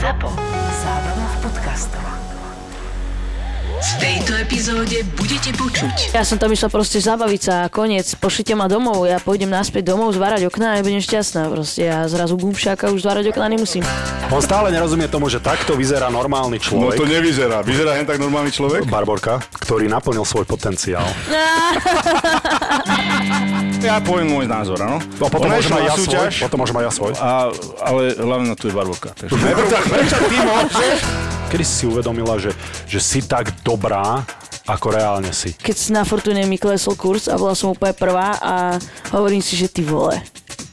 ZAPO. Zábrná v podcastov. V tejto epizóde budete počuť Ja som tam išla proste zabaviť sa a koniec, pošlite ma domov, ja pôjdem naspäť domov zvárať okná a budem šťastná proste. Ja zrazu bumšáka už zvárať okná nemusím. On stále nerozumie tomu, že takto vyzerá normálny No človek. to nevyzerá. Vyzerá hen tak normálny človek? Barborka, ktorý naplnil svoj potenciál. Ja poviem môj názor, áno. A potom Ona môžem aj ja svoj. súťaž, Potom môžem aj ja svoj. a, ale hlavne na tu je Barborka. Takže Kedy si si uvedomila, že, že si tak dobrá, ako reálne si? Keď na Fortune mi klesol kurz a bola som úplne prvá a hovorím si, že ty vole,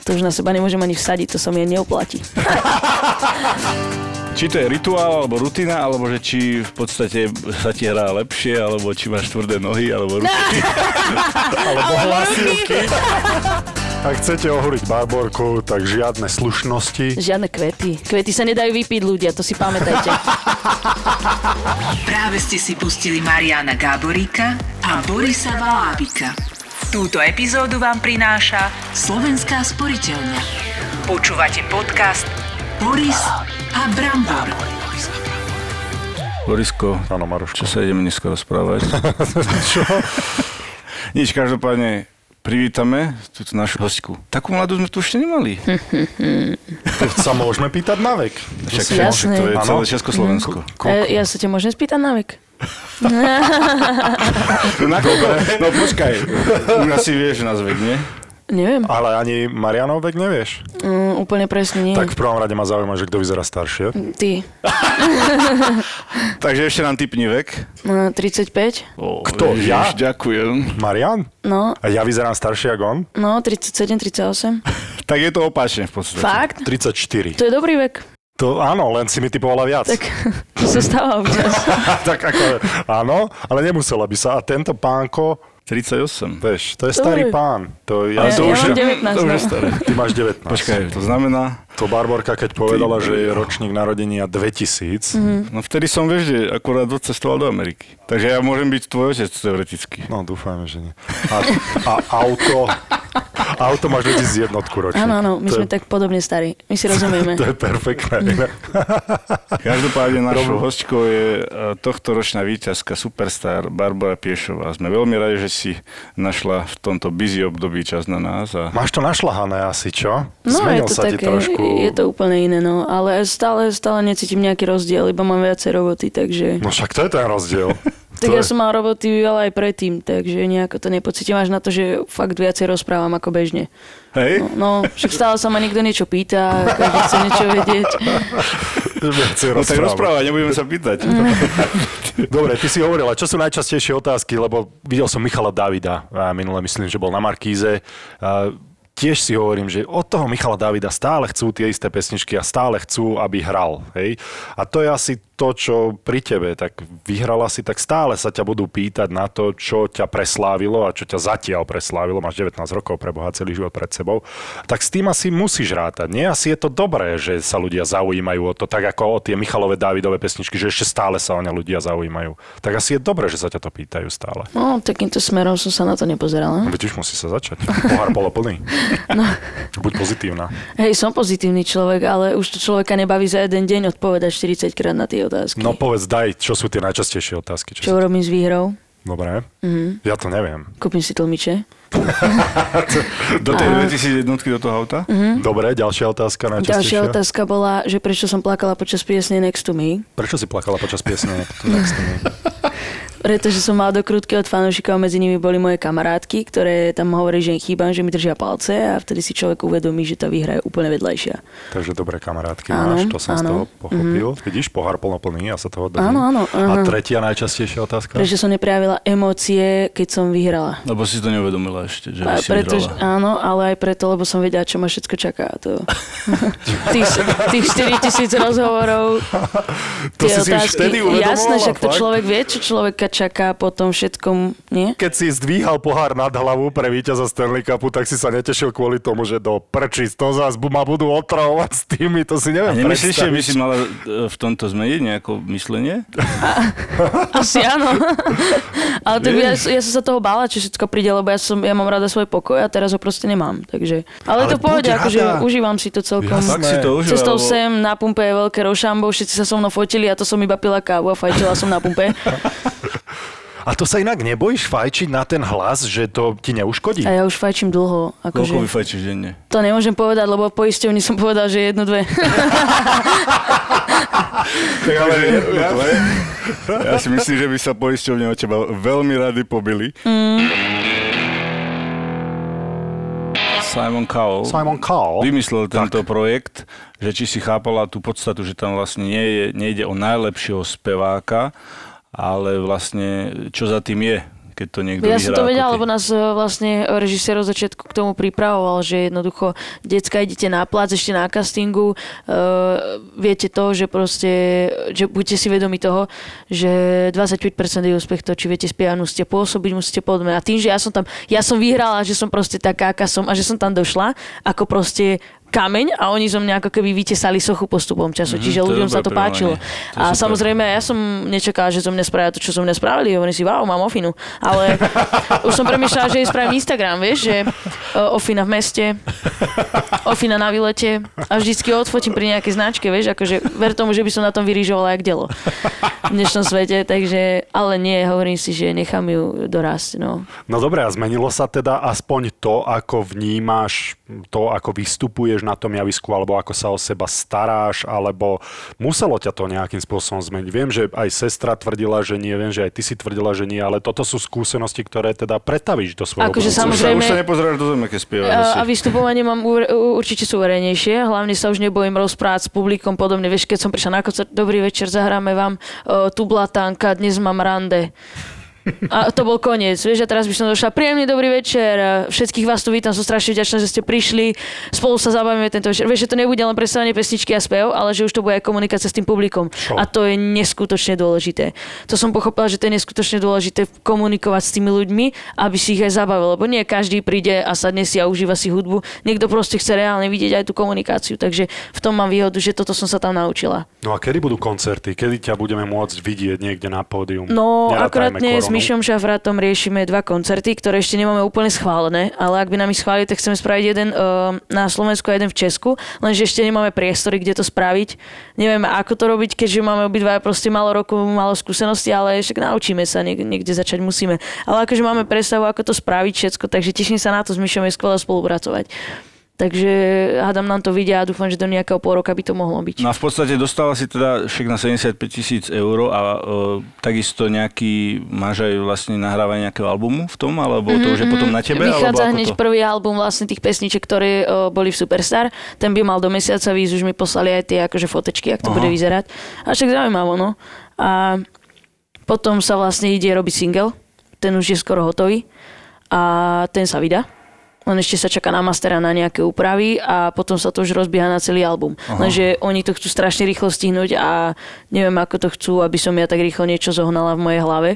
to už na seba nemôžem ani vsadiť, to sa mi neoplatí. či to je rituál, alebo rutina, alebo že či v podstate sa ti hrá lepšie, alebo či máš tvrdé nohy, alebo ruky. Alebo hlasivky. Ak chcete ohúriť Barborku, tak žiadne slušnosti. Žiadne kvety. Kvety sa nedajú vypiť ľudia, to si pamätajte. Práve ste si pustili Mariana Gáboríka a Borisa Valábika. Túto epizódu vám prináša Slovenská sporiteľňa. Počúvate podcast Boris a Brambor. Borisko, Áno, Maroško. čo sa ideme dneska rozprávať? Čo? Nič, každopádne privítame túto našu hostku. Takú mladú sme tu ešte nemali. To sa môžeme pýtať na vek. Však si jasné. to je Áno. celé Československo. E, ja sa ťa môžem spýtať na vek? No, na koľko? no počkaj, už asi vieš nás vek, nie? Neviem, Ale ani Marianov vek nevieš. mm, úplne presne nie. Tak v prvom rade ma zaujíma, že kto vyzerá staršie. Ty, Takže ešte nám typni vek. mm, 35? Ó, Kto, ja? Ďakujem. Marian? No, A ja vyzerám staršie ako on? no, 37, 38. Tak je to opačne v podstate. Fakt? 34. To je dobrý vek. To áno, len si mi typovala viac. Tak to sa stáva občas. tak ako, áno, ale nemusela by sa. A tento pánko, 38. vieš, to je starý Dobre. pán. To Ja- ja, ja to, mám už, 19, to už je no. staré. ty máš 19. Počkaj, to znamená... To Barborka, keď povedala, že je ročník narodenia 2000, Mhm. No vtedy som, vieš, že akurát odcestoval do Ameriky. Takže ja môžem byť tvoj otec teoreticky. no dúfajme, že nie. A, a auto, auto máš 2001 ročník. Áno, áno, my to sme je, tak podobne starí. My si rozumieme. To je perfektné. Každopádne našou hostkou je e, tohto ročná víťazka Superstar Barbara Piešová. Sme veľmi radi, že si našla v tomto busy období čas na nás. A... Máš to našľahané asi, čo? No, je Zmenil to sa ti také, trošku. je to úplne iné, no. Ale stále, stále necítim nejaký rozdiel, iba mám viacej roboty, takže... No však to je ten rozdiel. Tak ja som mal roboty veľa aj predtým, takže nejako to nepocítim až na to, že fakt viacej rozprávam ako bežne. Hej? No, však stále sa ma niekto niečo pýta, každý chce niečo vedieť. Viacej No tak rozpráva. rozprávaj, nebudeme sa pýtať. Dobre, ty si hovorila, čo sú najčastejšie otázky, lebo videl som Michala Davida, minule myslím, že bol na Markíze. Tiež si hovorím, že od toho Michala Davida stále chcú tie isté pesničky a stále chcú, aby hral. Hej? A to je asi to, čo pri tebe, tak vyhrala si, tak stále sa ťa budú pýtať na to, čo ťa preslávilo a čo ťa zatiaľ preslávilo. Máš 19 rokov, preboha celý život pred sebou. Tak s tým asi musíš rátať. Nie, asi je to dobré, že sa ľudia zaujímajú o to, tak ako o tie Michalové Dávidové pesničky, že ešte stále sa o ne ľudia zaujímajú. Tak asi je dobré, že sa ťa to pýtajú stále. No, takýmto smerom som sa na to nepozerala. No, veď už musí sa začať. Pohár poloplný. No. Buď pozitívna. Hej, som pozitívny človek, ale už to človeka nebaví za jeden deň odpovedať 40 krát na tie otázky. No povedz, daj, čo sú tie najčastejšie otázky. Čo Čo... robím s výhrou? Dobre. Mm-hmm. Ja to neviem. Kúpim si tlmiče. Do tej 2000 jednotky do toho auta? Dobre, ďalšia otázka Ďalšia najčastejšia. otázka bola, že prečo som plakala počas piesne Next to Me. Prečo si plakala počas piesne? Next to me? Pretože som mal dokrutky od fanúšikov, medzi nimi boli moje kamarátky, ktoré tam hovorí, že im chýbam, že mi držia palce a vtedy si človek uvedomí, že tá výhra je úplne vedľajšia. Takže dobré kamarátky Áno, máš, to som z áno. toho pochopil. Mm-hmm. Vidíš, pohár plnoplný, ja sa toho držím. Áno, áno, A aha. tretia najčastejšia otázka? Prečo som neprejavila emócie, keď som vyhrala. Lebo si to neuvedomila ešte, že A si pretože, vyhrala. áno, ale aj preto, lebo som vedela, čo ma všetko čaká. To. tých, tých 4 tisíc rozhovorov, To si si otázky. vtedy uvedomovala, Jasné, však to človek vie, čo človeka čaká po tom všetkom, nie? Keď si zdvíhal pohár nad hlavu pre víťaza Stanley Cupu, tak si sa netešil kvôli tomu, že do prčí to zás ma budú otravovať s tými, to si A neviem nemyslíš, že by si mala e, v tomto zmeniť nejako myslenie? Asi áno. Ale tak ja, ja som sa toho bála, či všetko príde, lebo ja, som, ja mám rada svoj pokoj a teraz ho proste nemám. Takže, ale, Ale to pohode, akože užívam si to celkom. Tak si to užíval, Cestou lebo- sem na pumpe je veľké rošambo, všetci sa so mnou fotili a to som iba pila kávu a fajčila som na pumpe. A to sa inak nebojíš fajčiť na ten hlas, že to ti neuškodí? A ja už fajčím dlho. Koľko Akože, vyfajčíš denne? to nemôžem povedať, lebo poisťovni som povedal, že jednu, dve. Tak ale ja, ja si myslím, že by sa poisťovne od teba veľmi rady pobili. Simon Cowell Simon Cowell. vymyslel tento projekt, že či si chápala tú podstatu, že tam vlastne nie je, nejde o najlepšieho speváka, ale vlastne čo za tým je, keď to niekto Ja vyhrá. som to vedela, ty. lebo nás e, vlastne režisér od začiatku k tomu pripravoval, že jednoducho, decka, idete na plac, ešte na castingu, uh, viete to, že proste, že buďte si vedomi toho, že 25% je úspech to, či viete spievať, musíte pôsobiť, musíte podobne. A tým, že ja som tam, ja som vyhrala, že som proste taká, aká som a že som tam došla, ako proste kameň a oni zo mňa ako keby vytesali sochu postupom času, Mhm, čiže ľuďom sa dobré to páčilo. prirovnanie. To A super. samozrejme, ja som nečakala, že zo mňa spravia to, čo som mňa spravili. Hovorím si, wow, mám ofinu. Ale už som premýšľala, že jej spravím Instagram, vieš, že uh, ofina v meste, ofina na výlete a vždycky odfotím pri nejakej značke, vieš, akože ver tomu, že by som na tom vyrižovala jak delo v dnešnom svete, takže, ale nie, hovorím si, že nechám ju dorásť, no. No dobre, a zmenilo sa teda aspoň to, ako vnímaš to, ako vystupuješ na tom javisku, alebo ako sa o seba staráš, alebo muselo ťa to nejakým spôsobom zmeniť. Viem, že aj sestra tvrdila, že nie, viem, že aj ty si tvrdila, že nie, ale toto sú skúsenosti, ktoré teda pretavíš do svojho Akože samozrejme- už sa nepozeráš do zeme, keď spievaš. A, a vystupovanie mám ur- určite suverénejšie, hlavne sa už nebojím rozprávať s publikom podobne. Vieš, keď som prišla na koncert, dobrý večer, zahráme vám uh, tu blatanka, dnes mám rande. A to bol koniec, vieš, a teraz by som došla, príjemný dobrý večer, všetkých vás tu vítam, som strašne vďačná, že ste prišli, spolu sa zabavíme tento večer. Vieš, že to nebude len predstavenie pesničky a spev, ale že už to bude aj komunikácia s tým publikom. Čo? A to je neskutočne dôležité. To som pochopila, že to je neskutočne dôležité komunikovať s tými ľuďmi, aby si ich aj zabavil, lebo nie každý príde a sadne si a užíva si hudbu. Niekto proste chce reálne vidieť aj tú komunikáciu, takže v tom mám výhodu, že toto som sa tam naučila. No a kedy budú koncerty? Kedy ťa budeme môcť vidieť niekde na pódium? No, Nerátajme akurát dnes. Mišom Šafrátom riešime dva koncerty, ktoré ešte nemáme úplne schválené, ale ak by nám ich schválili, tak chceme spraviť jeden uh, na Slovensku a jeden v Česku, lenže ešte nemáme priestory, kde to spraviť. Nevieme, ako to robiť, keďže máme obidva proste malo rokov, malo skúsenosti, ale však naučíme sa, niek- niekde začať musíme. Ale akože máme predstavu, ako to spraviť všetko, takže teším sa na to, s Mišom je skvelé spolupracovať. Takže hádam nám to vidia a dúfam, že do nejakého pol roka by to mohlo byť. No a v podstate dostala si teda však na 75 tisíc eur a e, takisto nejaký, máš aj vlastne nahrávanie nejakého albumu v tom, alebo to už je potom na tebe? Vychádza hneď to? prvý album vlastne tých pesniček, ktoré uh, boli v Superstar. Ten by mal do mesiaca výjsť, už mi poslali aj tie akože fotečky, ak to Aha. bude vyzerať. A však zaujímavo, no. A potom sa vlastne ide robiť single. Ten už je skoro hotový. A ten sa vydá. Len ešte sa čaká na mastera na nejaké úpravy a potom sa to už rozbieha na celý album. Aha. Lenže oni to chcú strašne rýchlo stihnúť a neviem, ako to chcú, aby som ja tak rýchlo niečo zohnala v mojej hlave.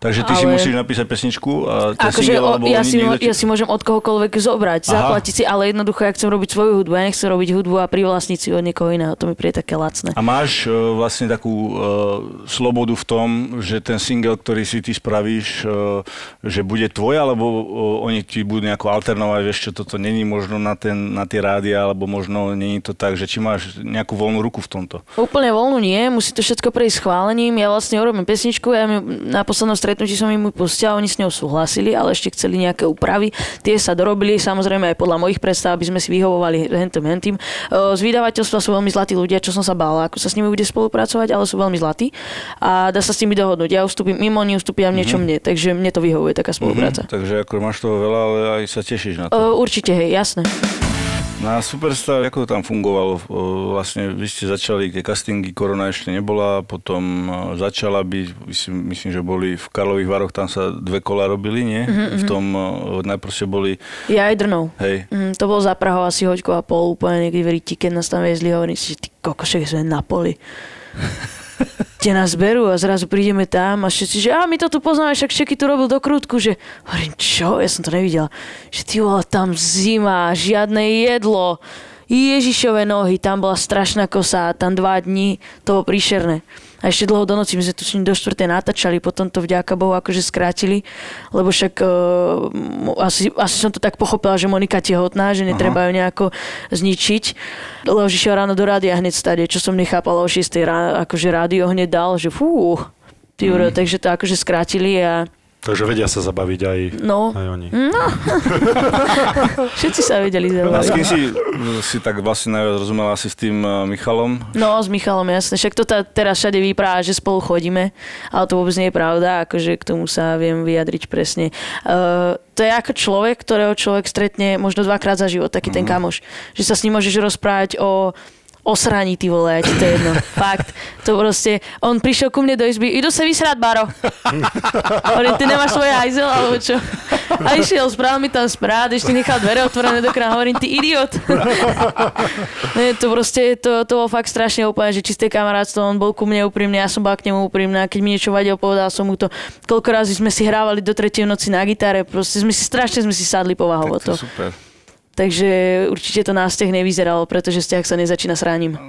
Takže ty si ale- musíš napísať pesničku a ten Akože single, alebo ja, si, ti- ja si môžem od kohokoľvek zobrať, Aha. zaplatiť si, ale jednoducho ja chcem robiť svoju hudbu. Ja nechcem robiť hudbu a privlastniť si od niekoho iného. To mi príde také lacné. A máš e, vlastne takú e, slobodu v tom, že ten single, ktorý si ty spravíš, e, že bude tvoj, alebo e, oni ti budú nejako alternovať, vieš čo, toto není možno na, ten, na tie rádia, alebo možno není to tak, že či máš nejakú voľnú ruku v tomto. Úplne voľnú nie, musí to všetko prejsť schválením. Ja vlastne urobím pesničku, ja mi, na poslednom stretnutí som im ju pustil, oni s ňou súhlasili, ale ešte chceli nejaké úpravy. Tie sa dorobili, samozrejme aj podľa mojich predstav, aby sme si vyhovovali hentým. E, Z vydavateľstva sú veľmi zlatí ľudia, čo som sa bála, ako sa s nimi bude spolupracovať, ale sú veľmi zlatí a dá sa s nimi dohodnúť. Ja ustúpim mimo, oni ustúpia v niečom mne, takže mne to vyhovuje taká spolupráca. Mhm, takže ako máš toho veľa, ale aj sa tešíš na to. Uh, určite, hej, jasné. Na Superstar, ako to tam fungovalo? Vlastne vy ste začali, tie castingy, korona ešte nebola, potom začala byť, myslím, myslím, že boli v Karlových Varoch, tam sa dve kola robili, nie? V tom, najprv ste boli, Ja aj drnou. hej, Mm, to bol za Prahou asi hoďko a pol, úplne niekde v Riti, keď nás tam viezli, hovorím si, že ty kokošek sme na poli. kde nás berú a zrazu prídeme tam a všetci, že a my to tu poznáme, však Čeky tu robil do krútku, že hovorím, čo? Ja som to nevidela. Že ty vole, tam zima, žiadne jedlo, Ježišové nohy, tam bola strašná kosa, tam dva dní, to bolo príšerné. A ešte dlho do noci, my sme tu do 4. natáčali, potom to vďaka Bohu akože skrátili, lebo však uh, asi, asi som to tak pochopila, že Monika tehotná, že netreba ju nejako zničiť. Lebo išiel ráno do rádia hneď stade, čo som nechápala o 6. ráno, akože rádio hneď dal, že fú, mm. takže to akože skrátili a Takže vedia sa zabaviť aj, no. aj oni. No. Všetci sa vedeli A s zabaviť. kým si, si tak vlastne najviac rozumela asi s tým uh, Michalom? No, s Michalom, jasne. Však to tá, teraz všade vypráva, že spolu chodíme, ale to vôbec nie je pravda, akože k tomu sa viem vyjadriť presne. Uh, to je ako človek, ktorého človek stretne možno dvakrát za život, taký ten kamoš. Že sa s ním môžeš rozprávať o osraní, ty vole, ať to je jedno. Fakt. To proste, on prišiel ku mne do izby, idú sa vysrať, Baro. Hovorím, ty nemáš svoje hajzel, alebo čo? A išiel, spravil mi tam sprát, ešte nechal dvere otvorené do krána, hovorím, ty idiot. Nie, to proste, to, to bolo fakt strašne úplne, že čisté kamarátstvo, on bol ku mne úprimný, ja som bola k nemu úprimná, keď mi niečo vadilo, povedal som mu to. Koľko razy sme si hrávali do tretej noci na gitare, proste sme si strašne sme si sadli povahovo Tak to super. Takže určite to na vzťah nevyzeralo, pretože vzťah sa nezačína sráním.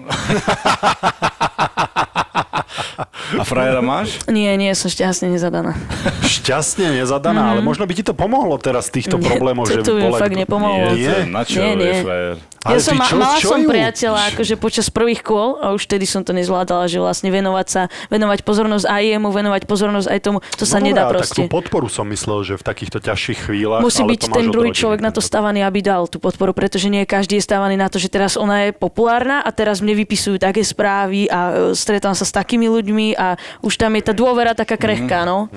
A frajera máš? Nie, nie, som šťastne nezadaná. Šťastne nezadaná, ale možno by ti to pomohlo teraz z týchto Nie, problémov, to- že to by vole, fakt nepomohlo. Nie, to na čo Nie, nie. je frajer? Ale ja som, čo- mala čo som ju? priateľa akože počas prvých kôl a už vtedy som to nezvládala, že vlastne venovať sa, venovať pozornosť aj jemu, venovať pozornosť aj tomu, to sa no nedá dobrá, proste. Tak tú podporu som myslel, že v takýchto ťažších chvíľach. Musí ale byť ten druhý človek na to stavaný, aby dal tú podporu, pretože nie každý je stávaný na to, že teraz ona je populárna a teraz mne vypisujú také správy a e, stretám sa s takými ľuďmi a už tam je tá dôvera taká krehká, no.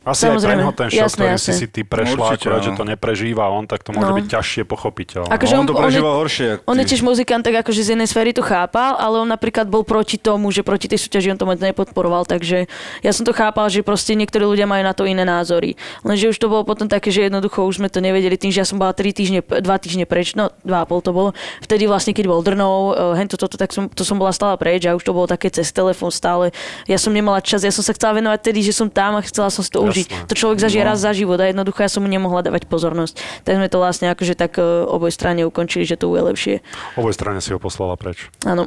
Asi Samozrejme, aj pre neho ten šok, jasné, ktorý jasné. si si ty prešla, Určite, akurát, no. že to neprežíva on, tak to môže No. byť ťažšie pochopiteľné. Akože on, on- to on je- prežíval horšie. On je tiež muzikant, tak akože z jednej sféry to chápal, ale on napríklad bol proti tomu, že proti tej súťaži on to moc nepodporoval, takže ja som to chápal, že proste niektorí ľudia majú na to iné názory. Lenže už to bolo potom také, že jednoducho už sme to nevedeli tým, že ja som bola 3 týždne, 2 týždne preč, no 2,5 to bolo. Vtedy vlastne, keď bol Drnov, eh, hento toto, tak som, to som bola stále preč a už to bolo také cez telefón stále. Ja som nemala čas, ja som sa chcela venovať tedy, že som tam a chcela som si to Jasné. užiť. To človek zažije raz za život a jednoducho ja som mu nemohla dávať pozornosť. Tak sme to vlastne akože tak eh, oboj strane ukončili, že to bude lepšie. Oboj strane si ho poslala preč. Áno.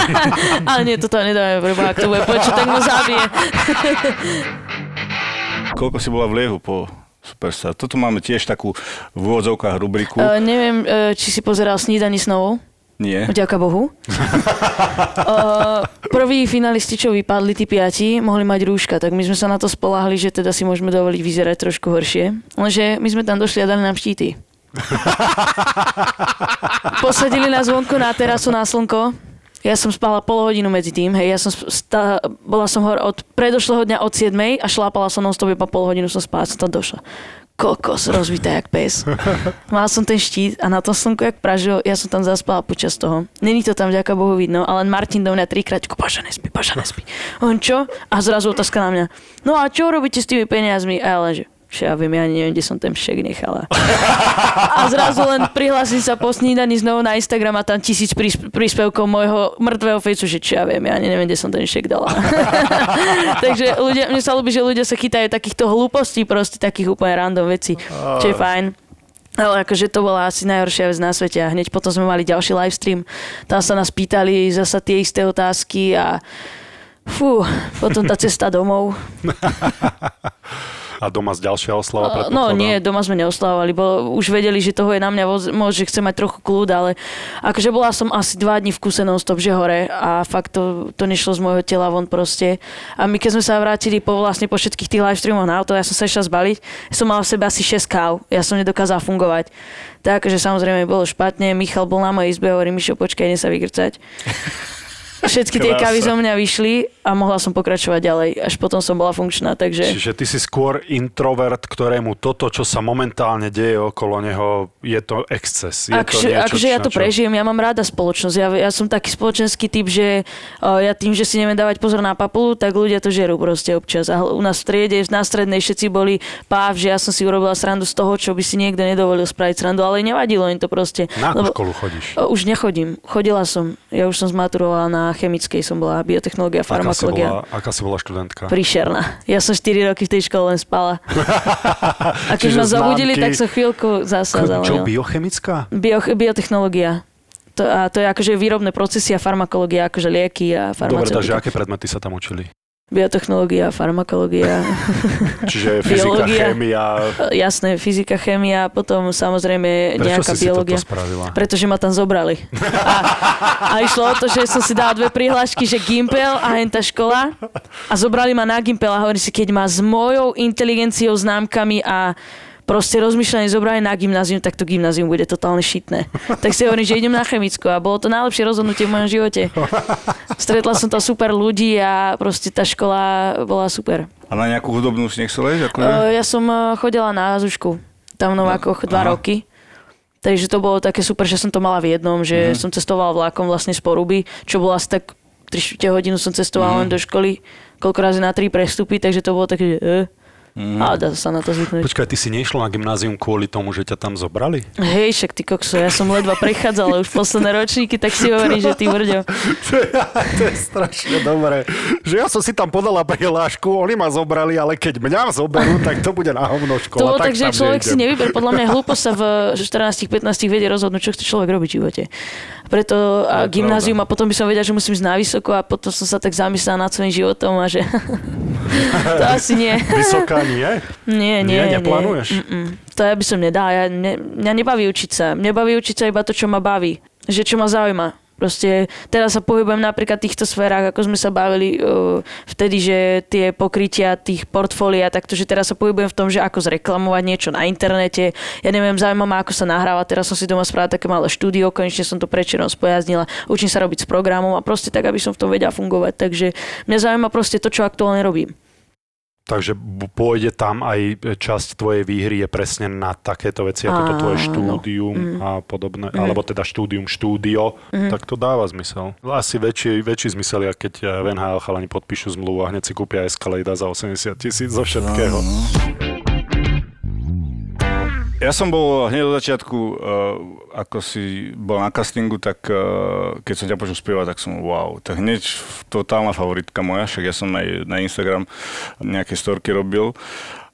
Ale nie, toto nedáme, preboha, ak to bude počuť, tak ma zabije. Koľko si bola v Liehu po Superstar? Toto máme tiež takú v úvodzovkách rubriku. Uh, neviem, uh, či si pozeral Snídani s novou. Nie. Vďaka Bohu. uh, prví finalisti, čo vypadli, tí piati, mohli mať rúška, tak my sme sa na to spolahli, že teda si môžeme dovoliť vyzerať trošku horšie. Lenže my sme tam došli a dali nám štíty. Posadili nás vonku na terasu na slnko. Ja som spala pol hodinu medzi tým, hej, ja som stá, bola som hore od predošlého dňa od 7 a šlápala som non stop iba pol hodinu som spala, som tam došla. Kokos, rozbitá jak pes. Mal som ten štít a na tom slnku jak pražil, ja som tam zaspala počas toho. Není to tam vďaka Bohu vidno, ale Martin do mňa trikrát, Paša nespí, Paša nespí. On čo? A zrazu otázka na mňa. No a čo robíte s tými peniazmi? A ja len, že čo ja viem, ja ani neviem, kde som ten šek nechala. A zrazu len prihlásim sa po snídaní znovu na Instagram a tam tisíc prís- príspevkov môjho mŕtvého fejcu, že čo ja viem, ja ani neviem, kde som ten šek dala. Takže ľudia, mne sa ľúbi, že ľudia sa chytajú takýchto hlúpostí, proste takých úplne random vecí, čo je fajn. Ale akože to bola asi najhoršia vec na svete a hneď potom sme mali ďalší livestream. Tam sa nás pýtali zasa tie isté otázky a fú, potom tá cesta domov. A doma z ďalšia oslava Uh, No predpokladám. nie, doma sme neoslávali, bo už vedeli, že toho je na mňa voz, že chcem mať trochu kľud, ale akože bola som asi dva dní v kuse non-stop, že hore a fakt to, to nešlo z môjho tela von proste. A my keď sme sa vrátili po vlastne po všetkých tých live streamoch na auto, ja som sa išla zbaliť, som mala v sebe asi 6 káv, ja som nedokázala fungovať. Tak, že samozrejme bolo špatne, Michal bol na mojej izbe, hovorí, Mišo, počkaj, ne sa vygrcať. Všetky tie kávy zo mňa vyšli a mohla som pokračovať ďalej. Až potom som bola funkčná, takže... Čiže ty si skôr introvert, ktorému toto, čo sa momentálne deje okolo neho, je to exces. Je Akže, to niečo, akže ja to čo- prežijem, ja mám rada spoločnosť. Ja, ja som taký spoločenský typ, že uh, ja tým, že si neviem dávať pozor na papulu, tak ľudia to žerú proste občas. A u nás v triede, na strednej všetci boli páv, že ja som si urobila srandu z toho, čo by si niekto nedovolil spraviť srandu, ale nevadilo im to proste. Na akú školu chodíš? Uh, Už nechodím. Chodila som. Ja už som zmaturovala na na chemickej som bola, biotechnológia, Aká si, farmakológia. bola, aká si bola študentka? Príšerná. Ja som 4 roky v tej škole len spala. A keď Čiže ma zobudili, známky. tak som chvíľku zasázala. Čo, biochemická? Bio, biotechnológia. To, a to je akože výrobné procesy a farmakológia, akože lieky a Dobre, takže farmaceutika. aké predmety sa tam učili? Biotechnológia, farmakológia, Čiže fyzika, Biológia. chémia. jasné, fyzika, chémia, potom samozrejme Prečo nejaká si biológia. si? Pretože ma tam zobrali. A, a išlo o to, že som si dala dve prihlášky, že Gimpel a henta škola. A zobrali ma na Gimpel a hovorím si, keď ma s mojou inteligenciou, známkami a proste rozmýšľanie zobrali na gymnázium, tak to gymnázium bude totálne šitné. Tak si hovorím, že idem na chemickú a bolo to najlepšie rozhodnutie v mojom živote. Stretla som tam super ľudí a proste tá škola bola super. A na nejakú hudobnú si nechcel ísť? Akože? Uh, ja som uh, chodila na Azušku, tam v Novákoch dva Aha. roky. Takže to bolo také super, že som to mala v jednom, že som cestovala vlákom vlastne z Poruby, čo bolo asi tak 3 hodinu som cestovala len do školy, koľko razy na tri prestupy, takže to bolo také, že uh, a dá sa na to zvyknúť. Počkaj, ty si nešla na gymnázium kvôli tomu, že ťa tam zobrali? Hej, však ty kokso, ja som ledva prechádzala už posledné ročníky, tak si hovorí, že ty vrďo. to je strašne dobré. Že ja som si tam podala prihlášku, oni ma zobrali, ale keď mňa zoberú, tak to bude na hovno škola. To bolo tak tak, že človek si nejdem. nevyber. Podľa mňa hlúpo sa v 14-15 vedie rozhodnúť, čo chce človek robiť v živote. Preto a je gymnázium a potom by som vedela, že musím ísť na vysoko a potom som sa tak zamyslela nad svojím životom a že to asi nie. Vysoká nie? Nie, nie, Nie, nie. neplánuješ? Mm-mm. To ja by som nedala. Ja, ne, mňa nebaví učiť sa. Mňa baví učiť sa iba to, čo ma baví. Že čo ma zaujíma. Proste teraz sa pohybujem napríklad v týchto sférach, ako sme sa bavili uh, vtedy, že tie pokrytia tých portfólia, takto, že teraz sa pohybujem v tom, že ako zreklamovať niečo na internete. Ja neviem, zaujíma ma, ako sa nahráva. Teraz som si doma spravila také malé štúdio, konečne som to prečerom spojaznila. Učím sa robiť s programom a proste tak, aby som v tom vedela fungovať. Takže mňa zaujíma proste to, čo aktuálne robím. Takže pôjde tam aj časť tvojej výhry je presne na takéto veci, ako to tvoje štúdium a podobné, alebo teda štúdium, štúdio, tak to dáva zmysel. Asi väčší, väčší zmysel, ako keď eh, v NHL chalani podpíšu zmluvu a hneď si kúpia Escalade za 80 tisíc zo všetkého. Ja som bol hneď od začiatku, uh, ako si bol na castingu, tak uh, keď som ťa počul spievať, tak som wow, tak hneď totálna favoritka moja, však ja som aj na Instagram nejaké storky robil.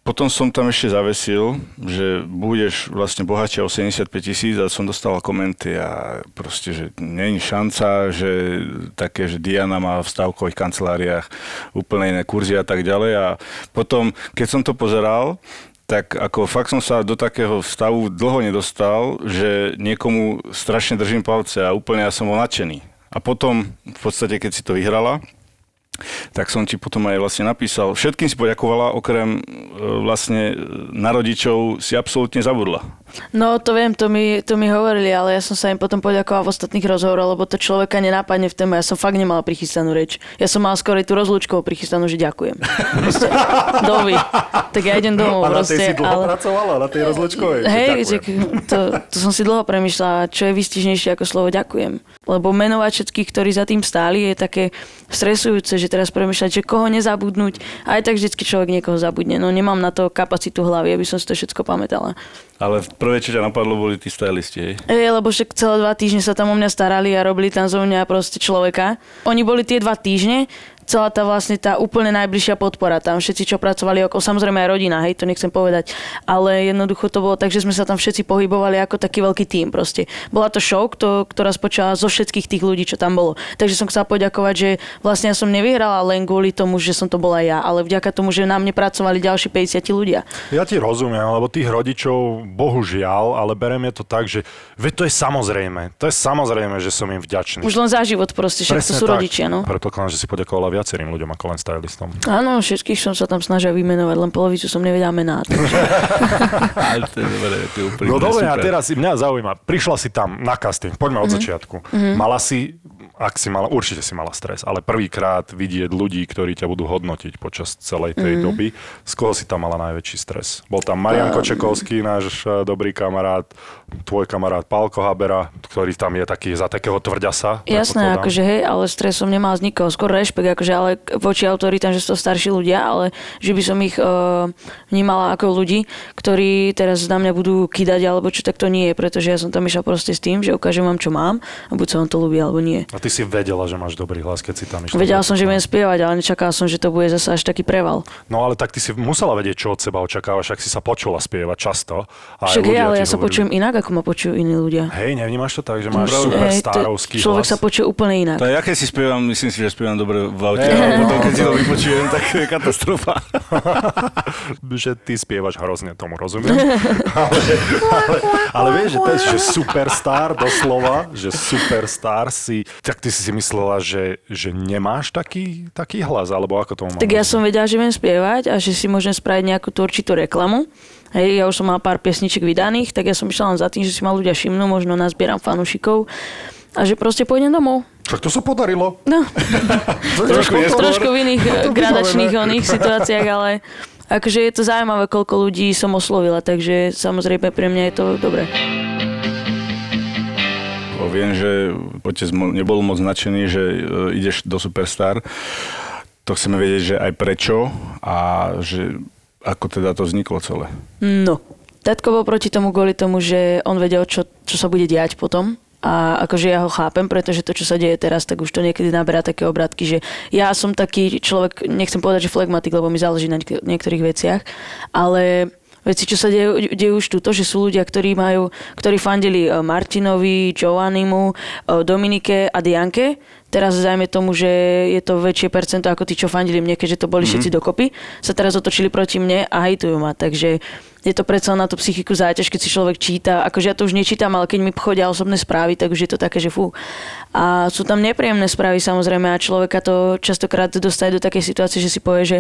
Potom som tam ešte zavesil, že budeš vlastne bohatšia o 75 tisíc a som dostal komenty a proste, že není šanca, že také, že Diana má v stavkových kanceláriách úplne iné kurzy a tak ďalej a potom, keď som to pozeral, tak ako fakt som sa do takého stavu dlho nedostal, že niekomu strašne držím palce a úplne ja som bol nadšený. A potom, v podstate, keď si to vyhrala, tak som ti potom aj vlastne napísal. Všetkým si poďakovala, okrem e, vlastne e, na rodičov si absolútne zabudla. No to viem, to mi, to mi hovorili, ale ja som sa im potom poďakoval v ostatných rozhovoroch, lebo to človeka nenápadne v téme. Ja som fakt nemala prichystanú reč. Ja som mal skôr aj tú rozlúčkovú prichystanú, že ďakujem. Proste, dovi. Tak ja idem domov. A na tej proste, si dlho ale... pracovala, na tej rozločkovej. že Hej, že to, to som si dlho premyšľala, čo je vystižnejšie ako slovo ďakujem. Lebo menovať všetkých, ktorí za tým stáli, je také stresujúce, že teraz premyšľať, že koho nezabudnúť. Aj tak vždycky človek niekoho zabudne. No nemám na to kapacitu hlavy, aby som si to všetko pamätala. Ale prvé, čo ťa napadlo, boli tí stylisti, hej? Ej, lebo však celé dva týždne sa tam o mňa starali a robili tam zo mňa proste človeka. Oni boli tie dva týždne, celá tá vlastne tá úplne najbližšia podpora. Tam všetci, čo pracovali okolo, samozrejme aj rodina, hej, to nechcem povedať. Ale jednoducho to bolo tak, že sme sa tam všetci pohybovali ako taký veľký tím proste. Bola to show, kto, ktorá spočala zo všetkých tých ľudí, čo tam bolo. Takže som chcela poďakovať, že vlastne ja som nevyhrala len kvôli tomu, že som to bola ja, ale vďaka tomu, že na mne pracovali ďalší 50 ľudia. Ja ti rozumiem, lebo tých rodičov, bohužiaľ, ale berem je to tak, že veď to je samozrejme. To je samozrejme, že som im vďačný. Už len za život proste, však to sú tak. rodičia, no. Predpokladám, že si poďakovala viacerým ľuďom ako len stylistom. Áno, všetkých som sa tam snažil vymenovať, len polovicu som nevedela mená. takže- No dobre, a teraz mňa zaujíma, prišla si tam na casting, poďme od začiatku. Mala si, ak si mala, určite si mala stres, ale prvýkrát vidieť ľudí, ktorí ťa budú hodnotiť počas celej tej doby, z koho si tam mala najväčší stres? Bol tam Marian Kočekovský, náš eh, dobrý kamarát, tvoj kamarát Pálko Habera, ktorý tam je taký za takého tvrďasa. Jasné, akože hej, ale stres som nemal z nikoho, skôr rešpekt, akože ale k- voči autoritám, že sú to starší ľudia, ale že by som ich uh, vnímala ako ľudí, ktorí teraz na mňa budú kýdať alebo čo, tak to nie je, pretože ja som tam išla proste s tým, že ukážem vám, čo mám a buď sa vám to ľúbi alebo nie. A ty si vedela, že máš dobrý hlas, keď si tam išla? Vedela som, že budem spievať, ale nečakala som, že to bude zase až taký preval. No ale tak ty si musela vedieť, čo od seba očakávaš, ak si sa počula spievať často. A aj Však je, ale ja sa hovorili- počujem inak, ako ma počujú iní ľudia. Hej, nevnímaš to tak, že máš super starovský človek hlas? sa počuje úplne inak. To je, aké si spievam, myslím si, že spievam dobre v ale no, potom, keď si to vypočujem, tak je katastrofa. že ty spievaš hrozne, tomu rozumiem. ale, ale, ale vieš, že to je že superstar doslova, že superstar si, tak ty si si myslela, že, že nemáš taký, taký hlas, alebo ako tomu Tak ja som vedela, že viem spievať a že si môžem spraviť nejakú tú určitú reklamu. Hej, ja už som mal pár piesniček vydaných, tak ja som išla len za tým, že si ma ľudia všimnú, možno nazbieram fanúšikov a že proste pôjdem domov. Tak to sa podarilo. No, trošku, trošku v iných eh, vybavené. gradačných oných situáciách, ale akože je to zaujímavé, koľko ľudí som oslovila, takže samozrejme pre mňa je to dobré. Viem, že otec nebol moc nadšený, že e, ideš do Superstar. To chceme vedieť, že aj prečo a že ako teda to vzniklo celé. No, tatko bol proti tomu kvôli tomu, že on vedel, čo, čo sa bude diať potom. A akože ja ho chápem, pretože to, čo sa deje teraz, tak už to niekedy naberá také obratky, že ja som taký človek, nechcem povedať, že flegmatik, lebo mi záleží na niek- niektorých veciach, ale veci, čo sa dejú, dejú už tuto, že sú ľudia, ktorí majú, ktorí fandili eh, Martinovi, Giovannimu, eh, Dominike a Dianke. Teraz zajme tomu, že je to väčšie percento ako tí, čo fandili mne, keďže to boli mm-hmm. všetci dokopy. Sa teraz otočili proti mne a hejtujú ma. Takže je to predsa na tú psychiku záťaž, keď si človek číta. Akože ja to už nečítam, ale keď mi chodia osobné správy, tak už je to také, že fú. A sú tam nepríjemné správy samozrejme a človeka to častokrát dostane do takej situácie, že si povie, že